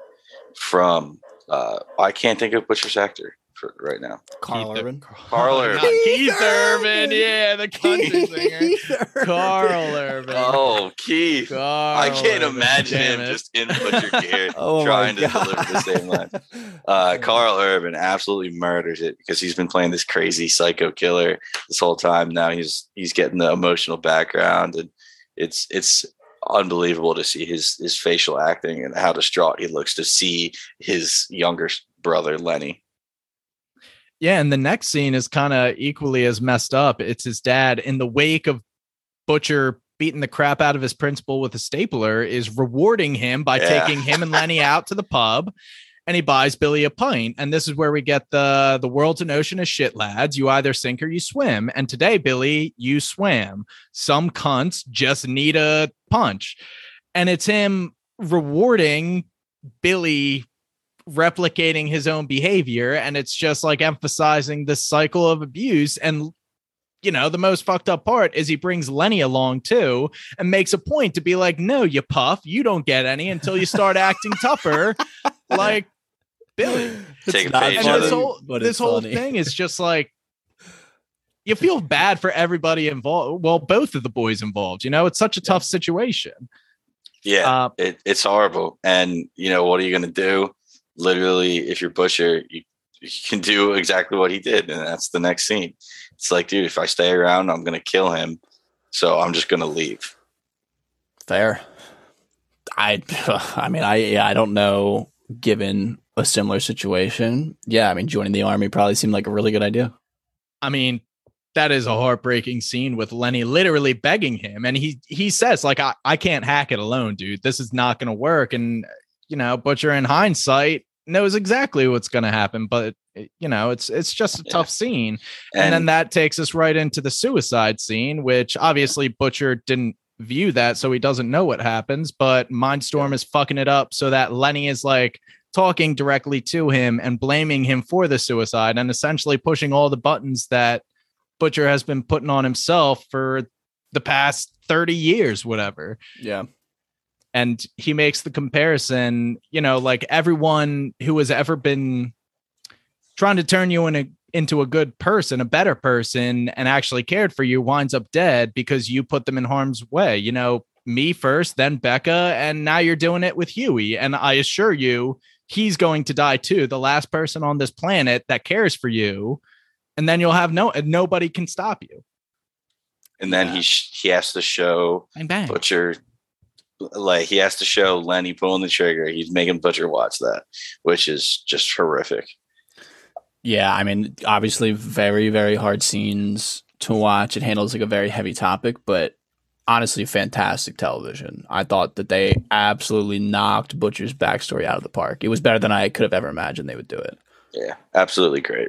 S3: from uh, I can't think of Butcher's actor right now.
S4: Karl
S2: Keith-
S4: Urban.
S3: Karl Urban.
S2: Not Keith Urban. Yeah, the country singer. Karl Urban.
S3: Oh, Keith.
S2: Karl
S3: I can't
S2: Urban.
S3: imagine
S2: Damn
S3: him
S2: it.
S3: just in Butcher gear
S4: Oh
S3: trying to
S4: God.
S3: deliver the same line. Uh, Carl Urban absolutely murders it because he's been playing this crazy psycho killer this whole time. Now he's he's getting the emotional background, and it's it's unbelievable to see his his facial acting and how distraught he looks to see his younger brother Lenny.
S2: Yeah, and the next scene is kind of equally as messed up. It's his dad in the wake of Butcher beating the crap out of his principal with a stapler is rewarding him by
S3: Yeah.
S2: taking him and Lenny out to the pub and he buys Billy a pint. And this is where we get the the world's an ocean of shit, lads. You either sink or you swim. And today, Billy, you swam. Some cunts just need a punch. And it's him rewarding Billy replicating his own behavior and it's just like emphasizing this cycle of abuse and you know the most fucked up part is he brings lenny along too and makes a point to be like no you puff you don't get any until you start acting tougher. Like billy.
S3: Take a page.
S2: And this whole
S4: but
S2: this whole
S4: funny.
S2: thing is just like you feel bad for everybody involved well both of the boys involved you know? It's such a tough situation.
S3: Yeah,
S2: uh,
S3: it, it's horrible. And you know what are you going to do? Literally, if you're Butcher, you, you can do exactly what he did, and that's the next scene. It's like, dude, if I stay around, I'm going to kill him. So I'm just going to leave.
S4: Fair. I. I mean, I. Yeah, I don't know. Given a similar situation, yeah. I mean, joining the army probably seemed like a really good idea.
S2: I mean, that is a heartbreaking scene with Lenny literally begging him. And he he says, like, I, I can't hack it alone, dude. This is not gonna work. And you know, Butcher in hindsight knows exactly what's gonna happen, but eh, you know, it's it's just a
S3: Yeah.
S2: tough scene.
S3: And,
S2: And, then that takes us right into the suicide scene, which obviously Butcher didn't view that, so he doesn't know what happens. But Mindstorm is fucking it up so that Lenny is like talking directly to him and blaming him for the suicide and essentially pushing all the buttons that Butcher has been putting on himself for the past 30 years, whatever
S4: Yeah.
S2: And he makes the comparison you know like everyone who has ever been trying to turn you in a, into a good person a better person and actually cared for you winds up dead because you put them in harm's way you know me first then becca and now you're doing it with hughie and i assure you he's going to die too. The last person on this planet that cares for you, and then you'll have no nobody can stop you.
S3: And then he sh- he has to show
S2: Bang bang.
S3: Butcher like he has to show Lenny pulling the trigger. He's making Butcher watch that, which is just horrific.
S4: Yeah, I mean, obviously, very, very hard scenes to watch. It handles like a very heavy topic, but honestly, fantastic television. I thought that they absolutely knocked Butcher's backstory out of the park. It was better than I could have ever imagined they would do it.
S3: Yeah, absolutely great.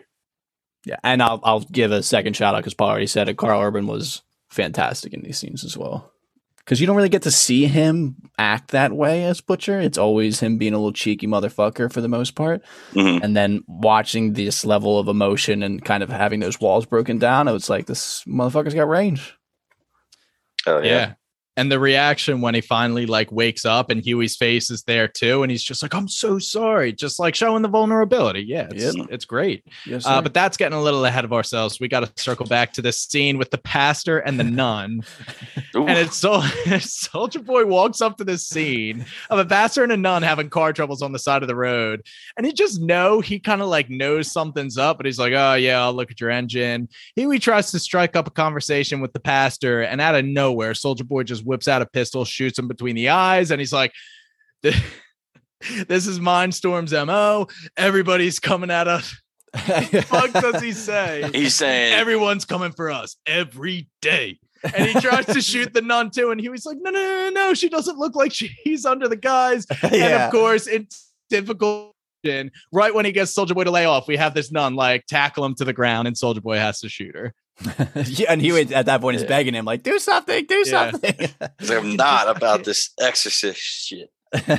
S4: Yeah, and I'll I'll give a second shout out because Paul already said it. Karl Urban was fantastic in these scenes as well. Because you don't really get to see him act that way as Butcher. It's always him being a little cheeky motherfucker for the most part.
S3: Mhm.
S4: And then watching this level of emotion and kind of having those walls broken down, it was like this motherfucker's got range.
S3: Oh yeah.
S2: yeah. And the reaction when he finally like wakes up and Hughie's face is there too, and he's just like, "I'm so sorry," just like showing the vulnerability. Yeah, it's,
S3: Yep.
S2: it's great.
S4: Yes,
S2: Uh, but that's getting a little ahead of ourselves. We got to circle back to this scene with the pastor and the nun. And it's so Soldier Boy walks up to this scene of a pastor and a nun having car troubles on the side of the road. And he just know he kind of like knows something's up, but he's like, Oh yeah, I'll look at your engine. Hughie tries to strike up a conversation with the pastor, and out of nowhere, Soldier Boy just whips out a pistol, shoots him between the eyes, and he's like, This is Mindstorm's MO. Everybody's coming at us. Fuck does he say?
S3: He's saying
S2: Everyone's coming for us every day. And he tries to shoot the nun too. And he was like, no, no, no, no, she doesn't look like she's under the guys. And
S4: yeah.
S2: of course, it's difficult. Right when he gets Soldier Boy to lay off, we have this nun like tackle him to the ground, and Soldier Boy has to shoot her.
S4: yeah, and he would, at that point is
S3: Yeah.
S4: begging him like, "Do something, do
S2: Yeah.
S4: something."
S3: he's like, I'm not about this exorcist shit.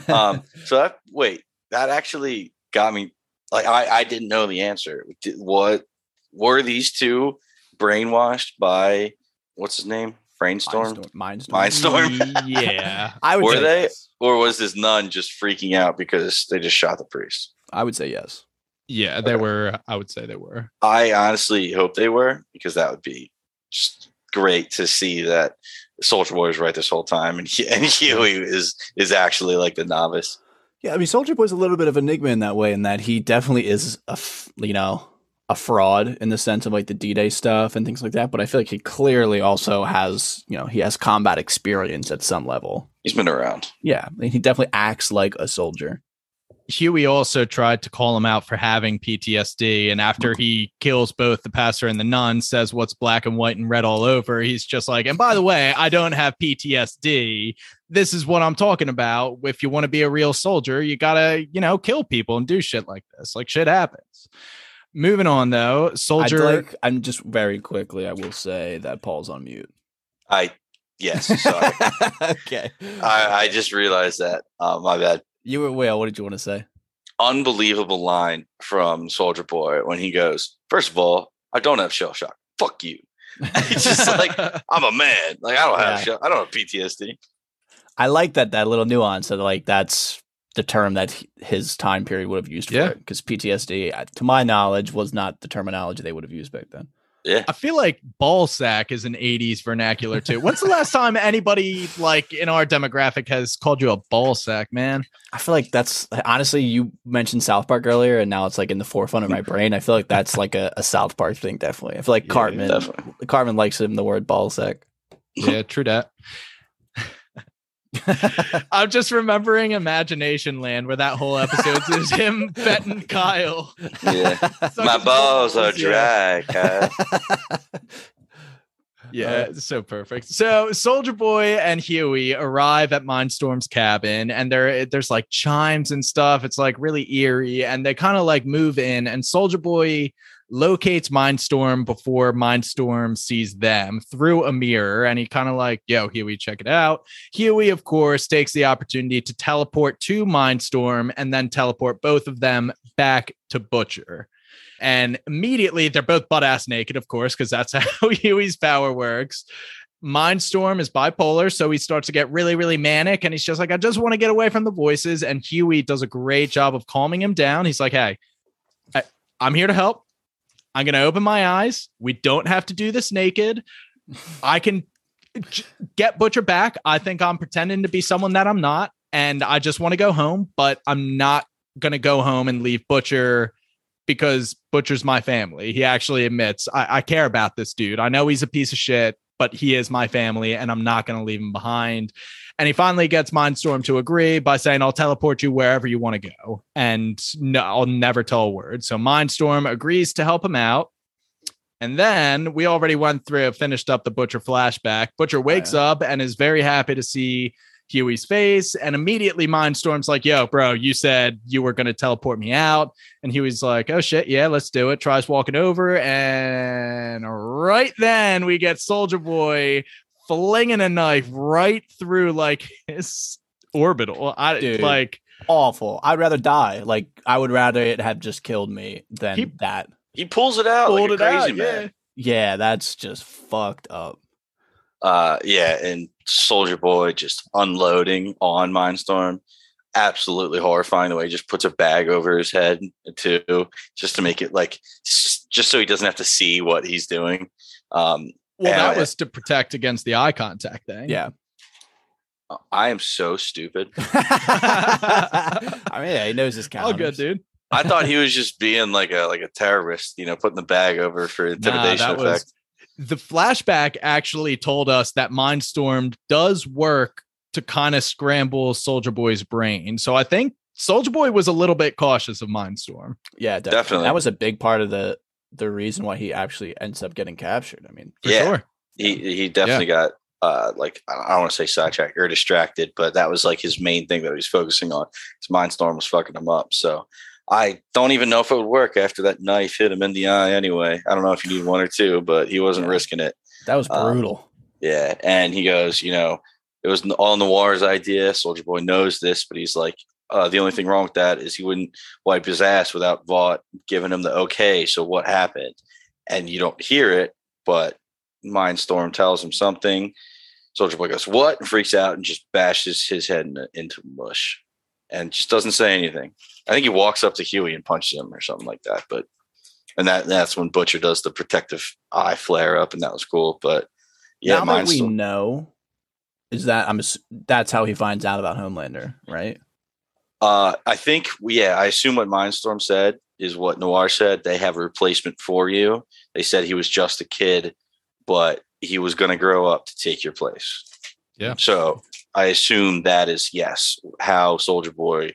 S3: Um, so that wait, that actually got me. Like I, I didn't know the answer. Did, what were these two brainwashed by what's his name? Brainstorm,
S4: Mindstorm.
S3: Mindstorm?
S2: yeah.
S4: I would
S3: Were
S4: say
S3: they?
S4: yes.
S3: or was this nun just freaking out because they just shot the priest?
S4: I would say yes.
S2: Yeah, they
S3: Okay.
S2: were. I would say they were.
S3: I honestly hope they were because that would be just great to see that Soldier Boy was right this whole time, and he, and Hughie is is actually like the novice.
S4: Yeah, I mean, Soldier Boy's a little bit of enigma in that way, in that he definitely is a, f- you know, a fraud in the sense of like the D-Day stuff and things like that. But I feel like he clearly also has, you know, he has combat experience at some level.
S3: He's been around.
S4: Yeah, I mean, he definitely acts like a soldier.
S2: Hughie also tried to call him out for having PTSD. And after he kills both the pastor and the nun, says what's black and white and red all over, he's just like, and by the way, I don't have PTSD. This is what I'm talking about. If you want to be a real soldier, you got to, you know, kill people and do shit like this. Like shit happens. Moving on though, soldier.
S4: I'd like, I'm just very quickly, I will say that Paul's on mute.
S3: I yes, sorry.
S4: okay.
S3: I, I just realized that. Uh, my bad.
S4: You were, well, what did you want to say?
S3: Unbelievable line from Soldier Boy when he goes, First of all, I don't have shell shock. Fuck you. It's just like I'm a man. Like I don't have
S4: Yeah.
S3: shell, I don't have PTSD.
S4: I like that that little nuance that like that's the term that his time period would have used
S2: Yeah.
S4: it because PTSD, uh, to my knowledge, was not the terminology they would have used back then.
S3: Yeah.
S2: I feel like ball sack is an 80s vernacular too. When's the last time anybody like in our demographic has called you a ball sack, man?
S4: I feel like that's honestly you mentioned South Park earlier, and now it's like in the forefront of my brain. I feel like that's like a, a South Park thing, definitely. I feel like
S2: Yeah,
S4: Cartman,
S3: Definitely.
S4: Cartman likes him the word ball sack.
S2: Yeah, true that. I'm just remembering Imagination Land where that whole episode is him betting Kyle.
S3: Yeah.
S2: Suck
S3: My balls are dry, Kyle.
S2: Yeah,
S4: Uh,
S2: so perfect. So Soldier Boy and Huey arrive at Mindstorm's cabin, and there there's like chimes and stuff. It's like really eerie, and they kind of like move in, and Soldier Boy locates Mindstorm before Mindstorm sees them through a mirror, and he kind of like, "Yo, Hughie, check it out." Hughie, of course, takes the opportunity to teleport to Mindstorm and then teleport both of them back to Butcher. And immediately they're both butt ass naked, of course, because that's how Hughie's power works. Mindstorm is bipolar, so he starts to get really, really manic, and he's just like, I just want to get away from the voices. And Hughie does a great job of calming him down. He's like, Hey, I, I'm here to help. I'm going to open my eyes. We don't have to do this naked. I can get Butcher back. I think I'm pretending to be someone that I'm not, and I just want to go home, but I'm not gonna go home and leave Butcher because Butcher's my family. He actually admits I, I care about this dude. I know he's a piece of shit, but he is my family, and I'm not gonna leave him behind. And he finally gets Mindstorm to agree by saying, I'll teleport you wherever you want to go. And no, I'll never tell a word. So Mindstorm agrees to help him out. And then we already went through, finished up the Butcher flashback. Butcher wakes
S4: Yeah.
S2: up and is very happy to see Hughie's face. And immediately Mindstorm's like, yo, bro, you said you were going to teleport me out. And Hughie's like, oh shit, yeah, let's do it. Tries walking over. And right then we get Soldier Boy flinging a knife right through like his orbital. I
S4: Dude.
S2: like
S4: Awful. I'd rather die. Like I would rather it have just killed me than
S2: He-
S4: that.
S3: He pulls it out
S2: pulled
S3: like
S2: it
S3: crazy
S2: out.
S3: man.
S2: Yeah.
S4: Yeah, that's just fucked up.
S3: Uh, yeah, and Soldier Boy just unloading on Mindstorm. Absolutely horrifying the way he just puts a bag over his head too, just to make it like just so he doesn't have to see what he's doing. Um,
S2: Well,
S3: Yeah,
S2: that was to protect against the eye contact thing.
S4: Yeah.
S3: I am so stupid.
S4: I mean, yeah, he knows his
S2: All
S4: counters.
S2: good, dude.
S3: I thought he was just being like a like a terrorist, you know, putting the bag over for intimidation
S2: that
S3: effect.
S2: was the flashback actually told us that Mindstorm does work to kind of scramble Soldier Boy's brain. So I think Soldier Boy was a little bit cautious of Mindstorm.
S4: Yeah, definitely.
S3: Definitely.
S4: That was a big part of the the reason why he actually ends up getting captured. I mean,
S2: For
S3: Yeah.
S2: sure.
S3: he he definitely got uh like I don't want to say sidetracked or distracted, but that was like his main thing that he was focusing on. His mindstorm was fucking him up. So I don't even know if it would work after that knife hit him in the eye anyway. I don't know if you need one or two, but he wasn't
S4: Yeah.
S3: risking it.
S4: that was
S3: Um,
S4: brutal.
S3: Yeah. And he goes, you know, it was all Noir's idea. Soldier Boy knows this, but he's like, uh, the only thing wrong with that is he wouldn't wipe his ass without Vought giving him the okay. So what happened? And you don't hear it, but Mindstorm tells him something. Soldier Boy goes, What? And freaks out and just bashes his head in, into mush and just doesn't say anything. I think he walks up to Hughie and punches him or something like that. But and that that's when Butcher does the protective eye flare up, and that was cool. But yeah,
S4: now that we know, is that I'm that's how he finds out about Homelander, right?
S3: Uh, I think, yeah, I assume what Mindstorm said is what Noir said. They have a replacement for you. They said he was just a kid, but he was going to grow up to take your place.
S2: Yeah.
S3: So I assume that is, yes, how Soldier Boy,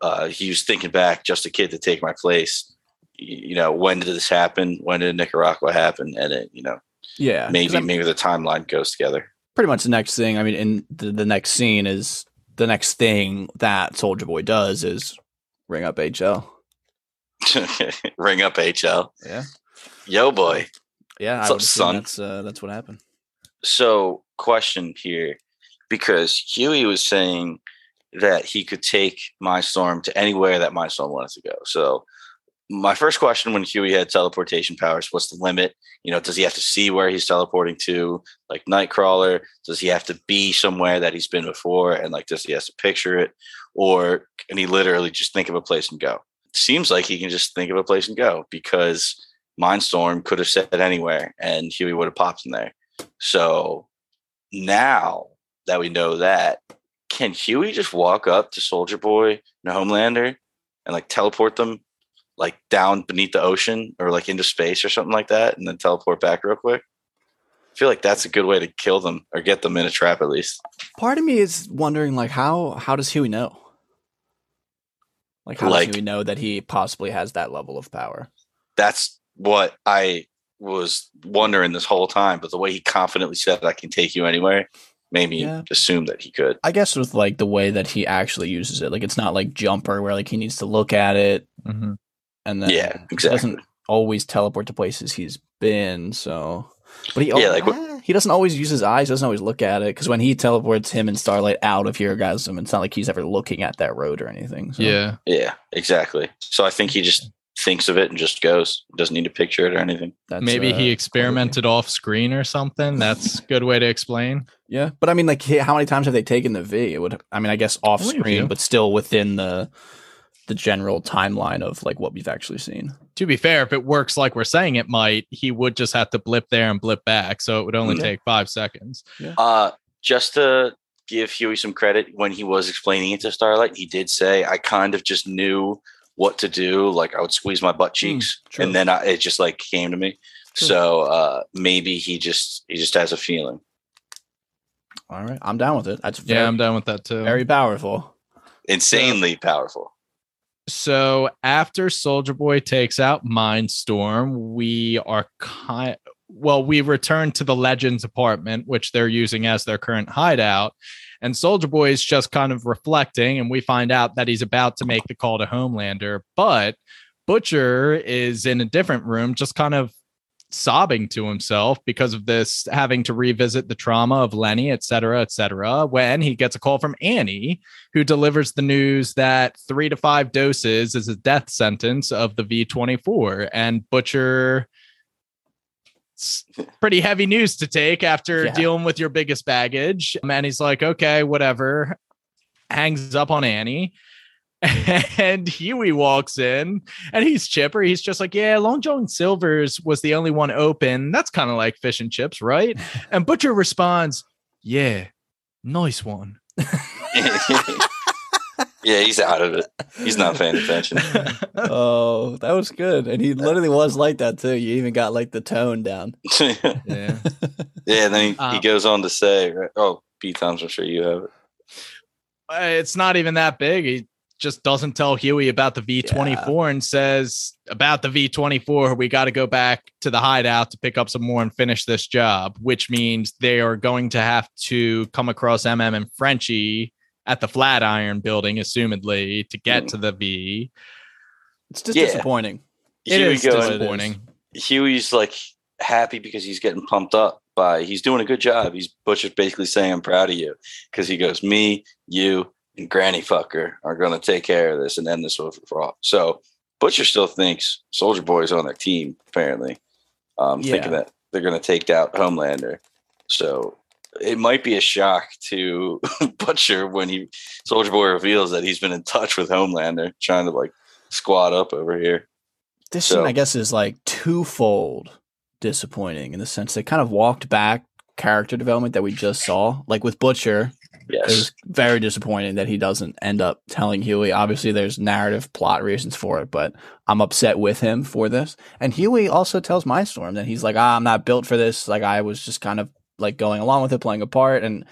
S3: uh, he was thinking back, just a kid to take my place. You know, when did this happen? When did Nicaragua happen? And it, you know,
S4: yeah,
S3: maybe maybe the timeline goes together.
S4: pretty much the next thing. I mean, in the, the next scene is the next thing that Soldier Boy does is ring up HL.
S3: Ring up HL.
S4: Yeah,
S3: Yo, boy.
S4: yeah.
S3: What's up, son?
S4: That's uh, that's what happened.
S3: So, question here, because Hughie was saying that he could take Mindstorm to anywhere that Mindstorm wanted to go. So, my first question when Hughie had teleportation powers, what's the limit? You know, does he have to see where he's teleporting to, like Nightcrawler? Does he have to be somewhere that he's been before, and like, does he have to picture it, or can he literally just think of a place and go? Seems like he can just think of a place and go because Mindstorm could have said anywhere, and Hughie would have popped in there. So now that we know that, can Hughie just walk up to Soldier Boy and Homelander and like teleport them like down beneath the ocean or like into space or something like that and then teleport back real quick? I feel like that's a good way to kill them or get them in a trap at least.
S4: Part of me is wondering, like, how how does Hughie know? Like, how
S3: Like-
S4: does Hughie know that he possibly has that level of power?
S3: That's what I was wondering this whole time. But the way he confidently said, I can take you anywhere, made me
S4: Yeah.
S3: assume that he could.
S4: I guess with like the way that he actually uses it, like it's not like Jumper where like he needs to look at it mm-hmm. And then
S3: Yeah,
S4: he
S3: exactly.
S4: doesn't always teleport to places he's been. So, but he
S3: Yeah,
S4: al-
S3: like what-
S4: eh, he doesn't always use his eyes. Doesn't always look at it because when he teleports him and Starlight out of Herogasm, it's not like he's ever looking at that road or anything. So.
S2: Yeah.
S3: Yeah, exactly. So I think he just thinks of it and just goes. Doesn't need to picture it or anything.
S4: That's,
S2: Maybe
S4: uh,
S2: he experimented off screen or something. That's a good way to explain.
S4: Yeah, but I mean, like, how many times have they taken the V? It would, I mean, I guess off screen, but still within the the general timeline of like what we've actually seen.
S2: To be fair, if it works like we're saying it might, he would just have to blip there and blip back. So it would only
S3: Yeah.
S2: take five seconds.
S3: Uh just to give Hughie some credit when he was explaining it to Starlight. He did say, "I kind of just knew what to do. Like I would squeeze my butt cheeks,
S4: true.
S3: and then I, it just like came to me."
S4: True.
S3: So uh, maybe he just he just has a feeling.
S4: All right, I'm down with it. That's
S2: Yeah, I'm done with that too.
S4: very powerful.
S3: Insanely powerful.
S2: So after Soldier Boy takes out Mindstorm, we are kind well, we return to the Legends apartment, which they're using as their current hideout. And Soldier Boy is just kind of reflecting, and we find out that he's about to make the call to Homelander. But Butcher is in a different room, just kind of sobbing to himself because of this having to revisit the trauma of Lenny, et cetera, et cetera, when he gets a call from Annie, who delivers the news that three to five doses is a death sentence of the V24. And Butcher, it's pretty heavy news to take after
S4: Yeah.
S2: dealing with your biggest baggage. And he's like, okay, whatever. Hangs up on Annie. And Hughie walks in and he's chipper. He's just like, Yeah, Long John Silver's was the only one open. That's kind of like fish and chips, right? And Butcher responds, Yeah, nice one.
S3: yeah, he's out of it. He's not paying attention.
S4: oh, that was good, and he literally was like that too. You even got like the tone down.
S3: yeah,
S2: yeah.
S3: and then he,
S2: Um,
S3: he goes on to say, right, "Oh, B Toms, I'm sure you have it."
S2: Uh, It's not even that big. He just doesn't tell Hughie about the V24 and says, About the V24, we got to go back to the hideout to pick up some more and finish this job, which means they are going to have to come across MM and Frenchie at the Flatiron building, assumedly, to get to the V.
S4: It's just
S3: Yeah.
S4: disappointing.
S2: It
S3: Hughie
S2: is
S3: goes-
S2: disappointing.
S3: Hughie's like happy because he's getting pumped up by he's doing a good job. He's Butcher's basically saying, "I'm proud of you," because he goes, "Me, you, and Granny Fucker are going to take care of this and end this for all." So Butcher still thinks Soldier Boy is on their team. Apparently, um, thinking that they're going to take out Homelander. So it might be a shock to Butcher when he Soldier Boy reveals that he's been in touch with Homelander, trying to like squat up over here.
S4: This
S3: So-
S4: scene, I guess, is like twofold disappointing in the sense they kind of walked back character development that we just saw. Like with Butcher,
S3: Yes.
S4: very disappointing that he doesn't end up telling Hughie. Obviously, there's narrative plot reasons for it, but I'm upset with him for this. And Hughie also tells Mindstorm that he's like, ah, I'm not built for this. Like, I was just kind of like going along with it, playing a part. And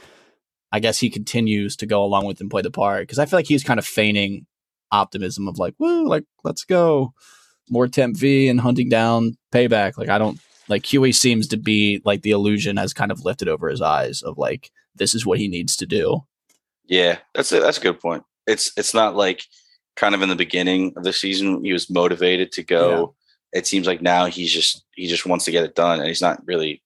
S4: I guess he continues to go along with and play the part because I feel like he's kind of feigning optimism of like, woo, like, let's go. More temp V and hunting down payback. Like, I don't like Hughie seems to be like the illusion has kind of lifted over his eyes of like, this is what he needs to do.
S3: Yeah, that's a, that's a good point. It's it's not like kind of in the beginning of the season he was motivated to go. It seems like now he's just he just wants to get it done, and he's not really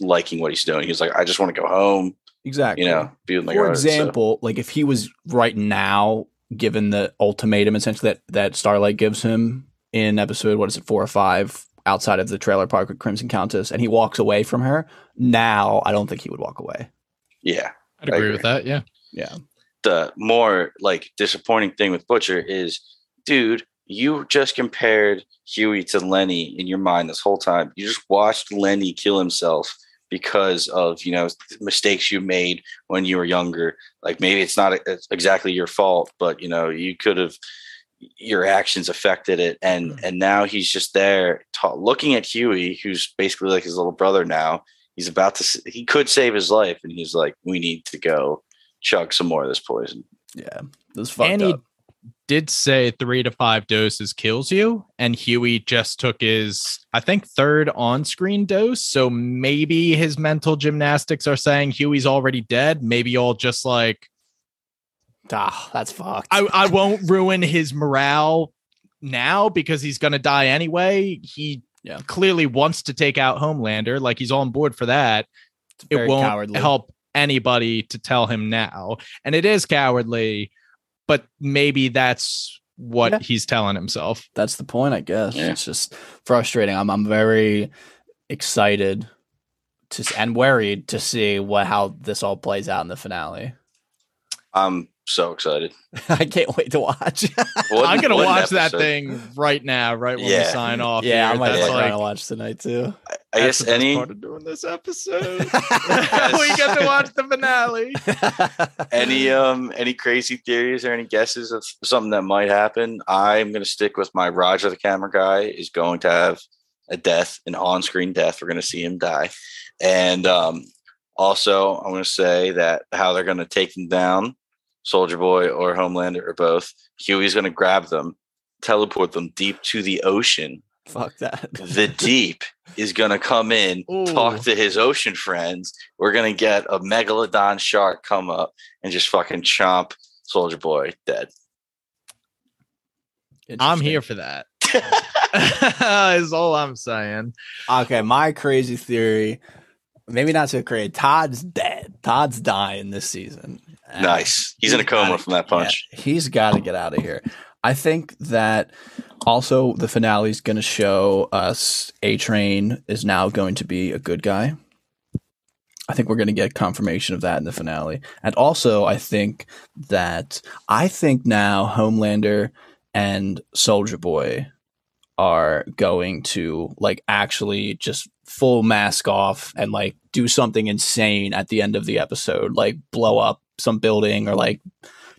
S3: liking what he's doing. He's like, I just want to go home,
S4: Exactly.
S3: you know, be with my
S4: For
S3: daughter. So-
S4: example, like if he was right now given the ultimatum essentially that, that Starlight gives him in episode what is it four or five outside of the trailer park with Crimson Countess, and he walks away from her. Now, I don't think he would walk away.
S3: Yeah,
S2: I'd agree
S3: agree.
S2: with that. Yeah.
S4: Yeah,
S3: the more like disappointing thing with Butcher is, dude, you just compared Hughie to Lenny in your mind this whole time. You just watched Lenny kill himself because of you know mistakes you made when you were younger. Like maybe it's not exactly your fault, but you know you could have your actions affected it, and hmm. and now he's just there ta- looking at Hughie, who's basically like his little brother now. He's about to he could save his life, and he's like, we need to go chug some more of this poison.
S4: yeah, this fucked
S2: Annie
S4: up.
S2: did say three to five doses kills you, and Hughie just took his, I think, third on screen dose. So maybe his mental gymnastics are saying Hughie's already dead. Maybe all just like,
S4: Ah, that's fucked.
S2: I, I won't ruin his morale now because he's going to die anyway. He
S4: Yeah.
S2: clearly wants to take out Homelander. Like he's on board for that.
S4: It's
S2: It won't
S4: cowardly.
S2: help anybody to tell him now. And it is cowardly, but maybe that's what
S4: Yeah.
S2: he's telling himself.
S4: That's the point, I guess.
S3: Yeah.
S4: It's just frustrating. I'm I'm very excited to and worried to see what how this all plays out in the finale.
S3: I'm so excited.
S4: I can't wait to watch.
S3: What-
S2: I'm gonna
S3: what an
S2: watch that thing right now, right when we sign off.
S4: yeah, I
S2: here.
S4: might
S2: That's
S4: like,
S2: like
S4: to watch tonight too.
S3: I
S2: that's
S3: guess any
S2: part of doing this episode. we get to watch the finale.
S3: any um any crazy theories or any guesses of something that might happen? I'm gonna stick with my Roger the camera guy is going to have a death, an on-screen death. We're gonna see him die, and um also I'm gonna say that how they're gonna take him down, Soldier Boy or Homelander or both. Hughie's gonna grab them, teleport them deep to the ocean.
S4: Fuck that.
S3: The deep is gonna come in,
S2: Ooh.
S3: talk to his ocean friends. We're gonna get a megalodon shark come up and just fucking chomp Soldier Boy dead.
S2: I'm here for that. is all I'm saying.
S4: Okay, my crazy theory. Maybe not so crazy. Todd's dead. Todd's dying this season.
S3: Nice. He's in a coma
S4: gotta-
S3: from that punch.
S4: yeah, he's got to get out of here. I think that also the finale is going to show us A Train is now going to be a good guy. I think we're going to get confirmation of that in the finale. And also, I think that I think now Homelander and Soldier Boy are going to like actually just full mask off and like do something insane at the end of the episode, like blow up some building or like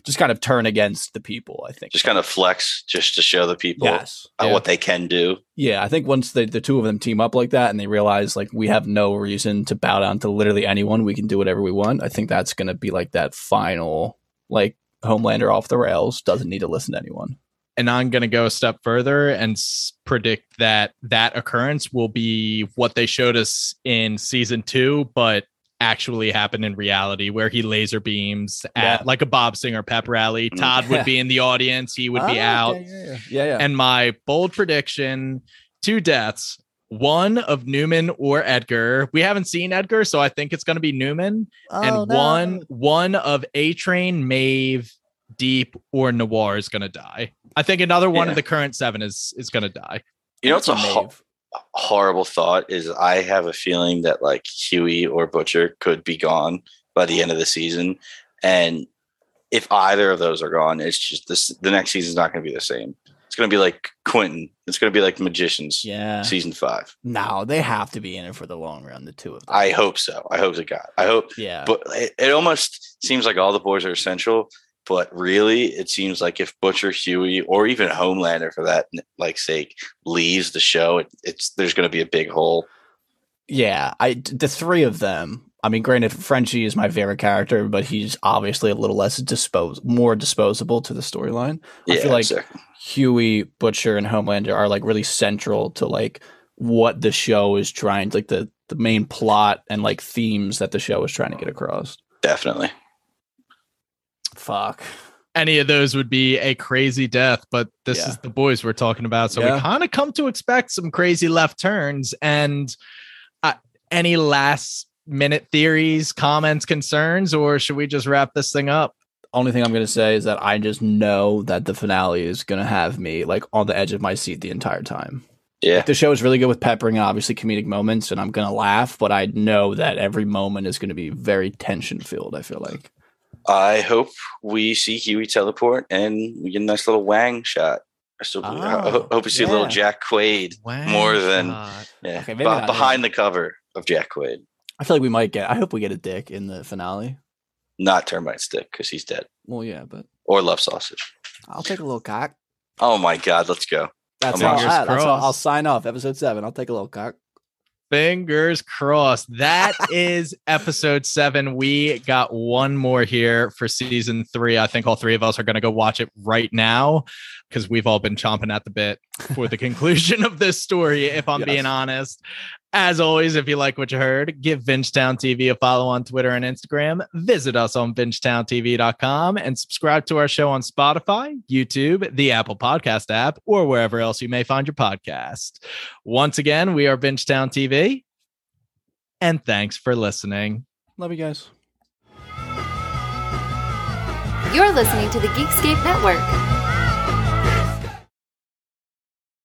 S4: just kind of turn against the people. I think
S3: Just kind of flex just to show the people
S4: yes, yeah.
S3: what they can do.
S4: Yeah, I think once the, the two of them team up like that and they realize like we have no reason to bow down to literally anyone, we can do whatever we want. I think that's going to be like that final like Homelander off the rails doesn't need to listen to anyone.
S2: and I'm going to go a step further and s- predict that that occurrence will be what they showed us in season two, but actually happen in reality, where he laser beams at
S4: Yeah.
S2: like a Bob Singer pep rally.
S3: Mm.
S2: Todd would be in the audience, he would be
S4: Ah,
S2: out.
S4: okay, yeah, yeah, yeah. yeah.
S2: And my bold prediction two deaths. One of Neuman or Edgar. We haven't seen Edgar, so I think it's going to be Neuman.
S4: Oh,
S2: and one one of A Train, Maeve, Deep, or Noir is going to die. I think another one
S3: Yeah.
S2: of the current seven is is going to die.
S3: You know, it's a ho-
S4: Maeve.
S3: Horrible thought is I have a feeling that like Hughie or Butcher could be gone by the end of the season. And if either of those are gone, it's just this the next season's not gonna be the same. It's gonna be like Quentin. It's gonna be like Magicians
S4: Yeah.
S3: season five.
S4: No, they have to be in it for the long run, the two of them.
S3: I hope so. I hope to God. I hope
S4: yeah.
S3: but it, it almost seems like all the boys are essential but really it seems like if butcher hughie or even homelander for that like sake leaves the show it, it's there's going to be a big hole
S4: Yeah, I the three of them. I mean, granted, Frenchie is my favorite character, but he's obviously a little less dispose, more disposable to the storyline. I
S3: yeah
S4: feel like. Hughie, Butcher, and Homelander are like really central to like what the show is trying, to like the the main plot and like themes that the show is trying to get across.
S3: definitely
S4: Fuck.
S2: Any of those would be a crazy death, but this
S4: Yeah.
S2: is the boys we're talking about. So
S4: Yeah.
S2: we kind of come to expect some crazy left turns. And uh, any last minute theories, comments, concerns, or should we just wrap this thing up?
S4: Only thing I'm gonna say is that I just know that the finale is gonna have me like on the edge of my seat the entire time.
S3: yeah
S4: the show is really good with peppering obviously comedic moments and i'm gonna laugh but i know that every moment is gonna be very tension filled i feel like
S3: i hope we see hughie teleport and we get a nice little wang shot. I still I
S4: Oh,
S3: ho- hope we see a little. Jack Quaid. More than- Yeah,
S4: Okay, maybe
S3: Be-
S4: not
S3: behind the cover of Jack Quaid,
S4: i feel like we might get i hope we get a dick in the finale.
S3: Not Termite Stick because he's dead,
S4: well yeah but
S3: or Love Sausage.
S4: i'll take a little cock.
S3: Oh my God, let's go!
S4: that's, all,
S3: on.
S4: ah, that's all. I'll sign off episode seven. I'll take a little cock
S2: Fingers crossed. That is episode seven. We got one more here for season three. I think all three of us are going to go watch it right now because we've all been chomping at the bit for the conclusion of this story, if I'm
S4: Yes.
S2: being honest. As always, if you like what you heard, give Vingetown TV a follow on Twitter and Instagram. Visit us on VingetownTV.com and subscribe to our show on Spotify, YouTube, the Apple Podcast app, or wherever else you may find your podcast. Once again, we are Vingetown TV, and thanks for listening.
S4: love you guys
S1: You're listening to the Geekscape Network.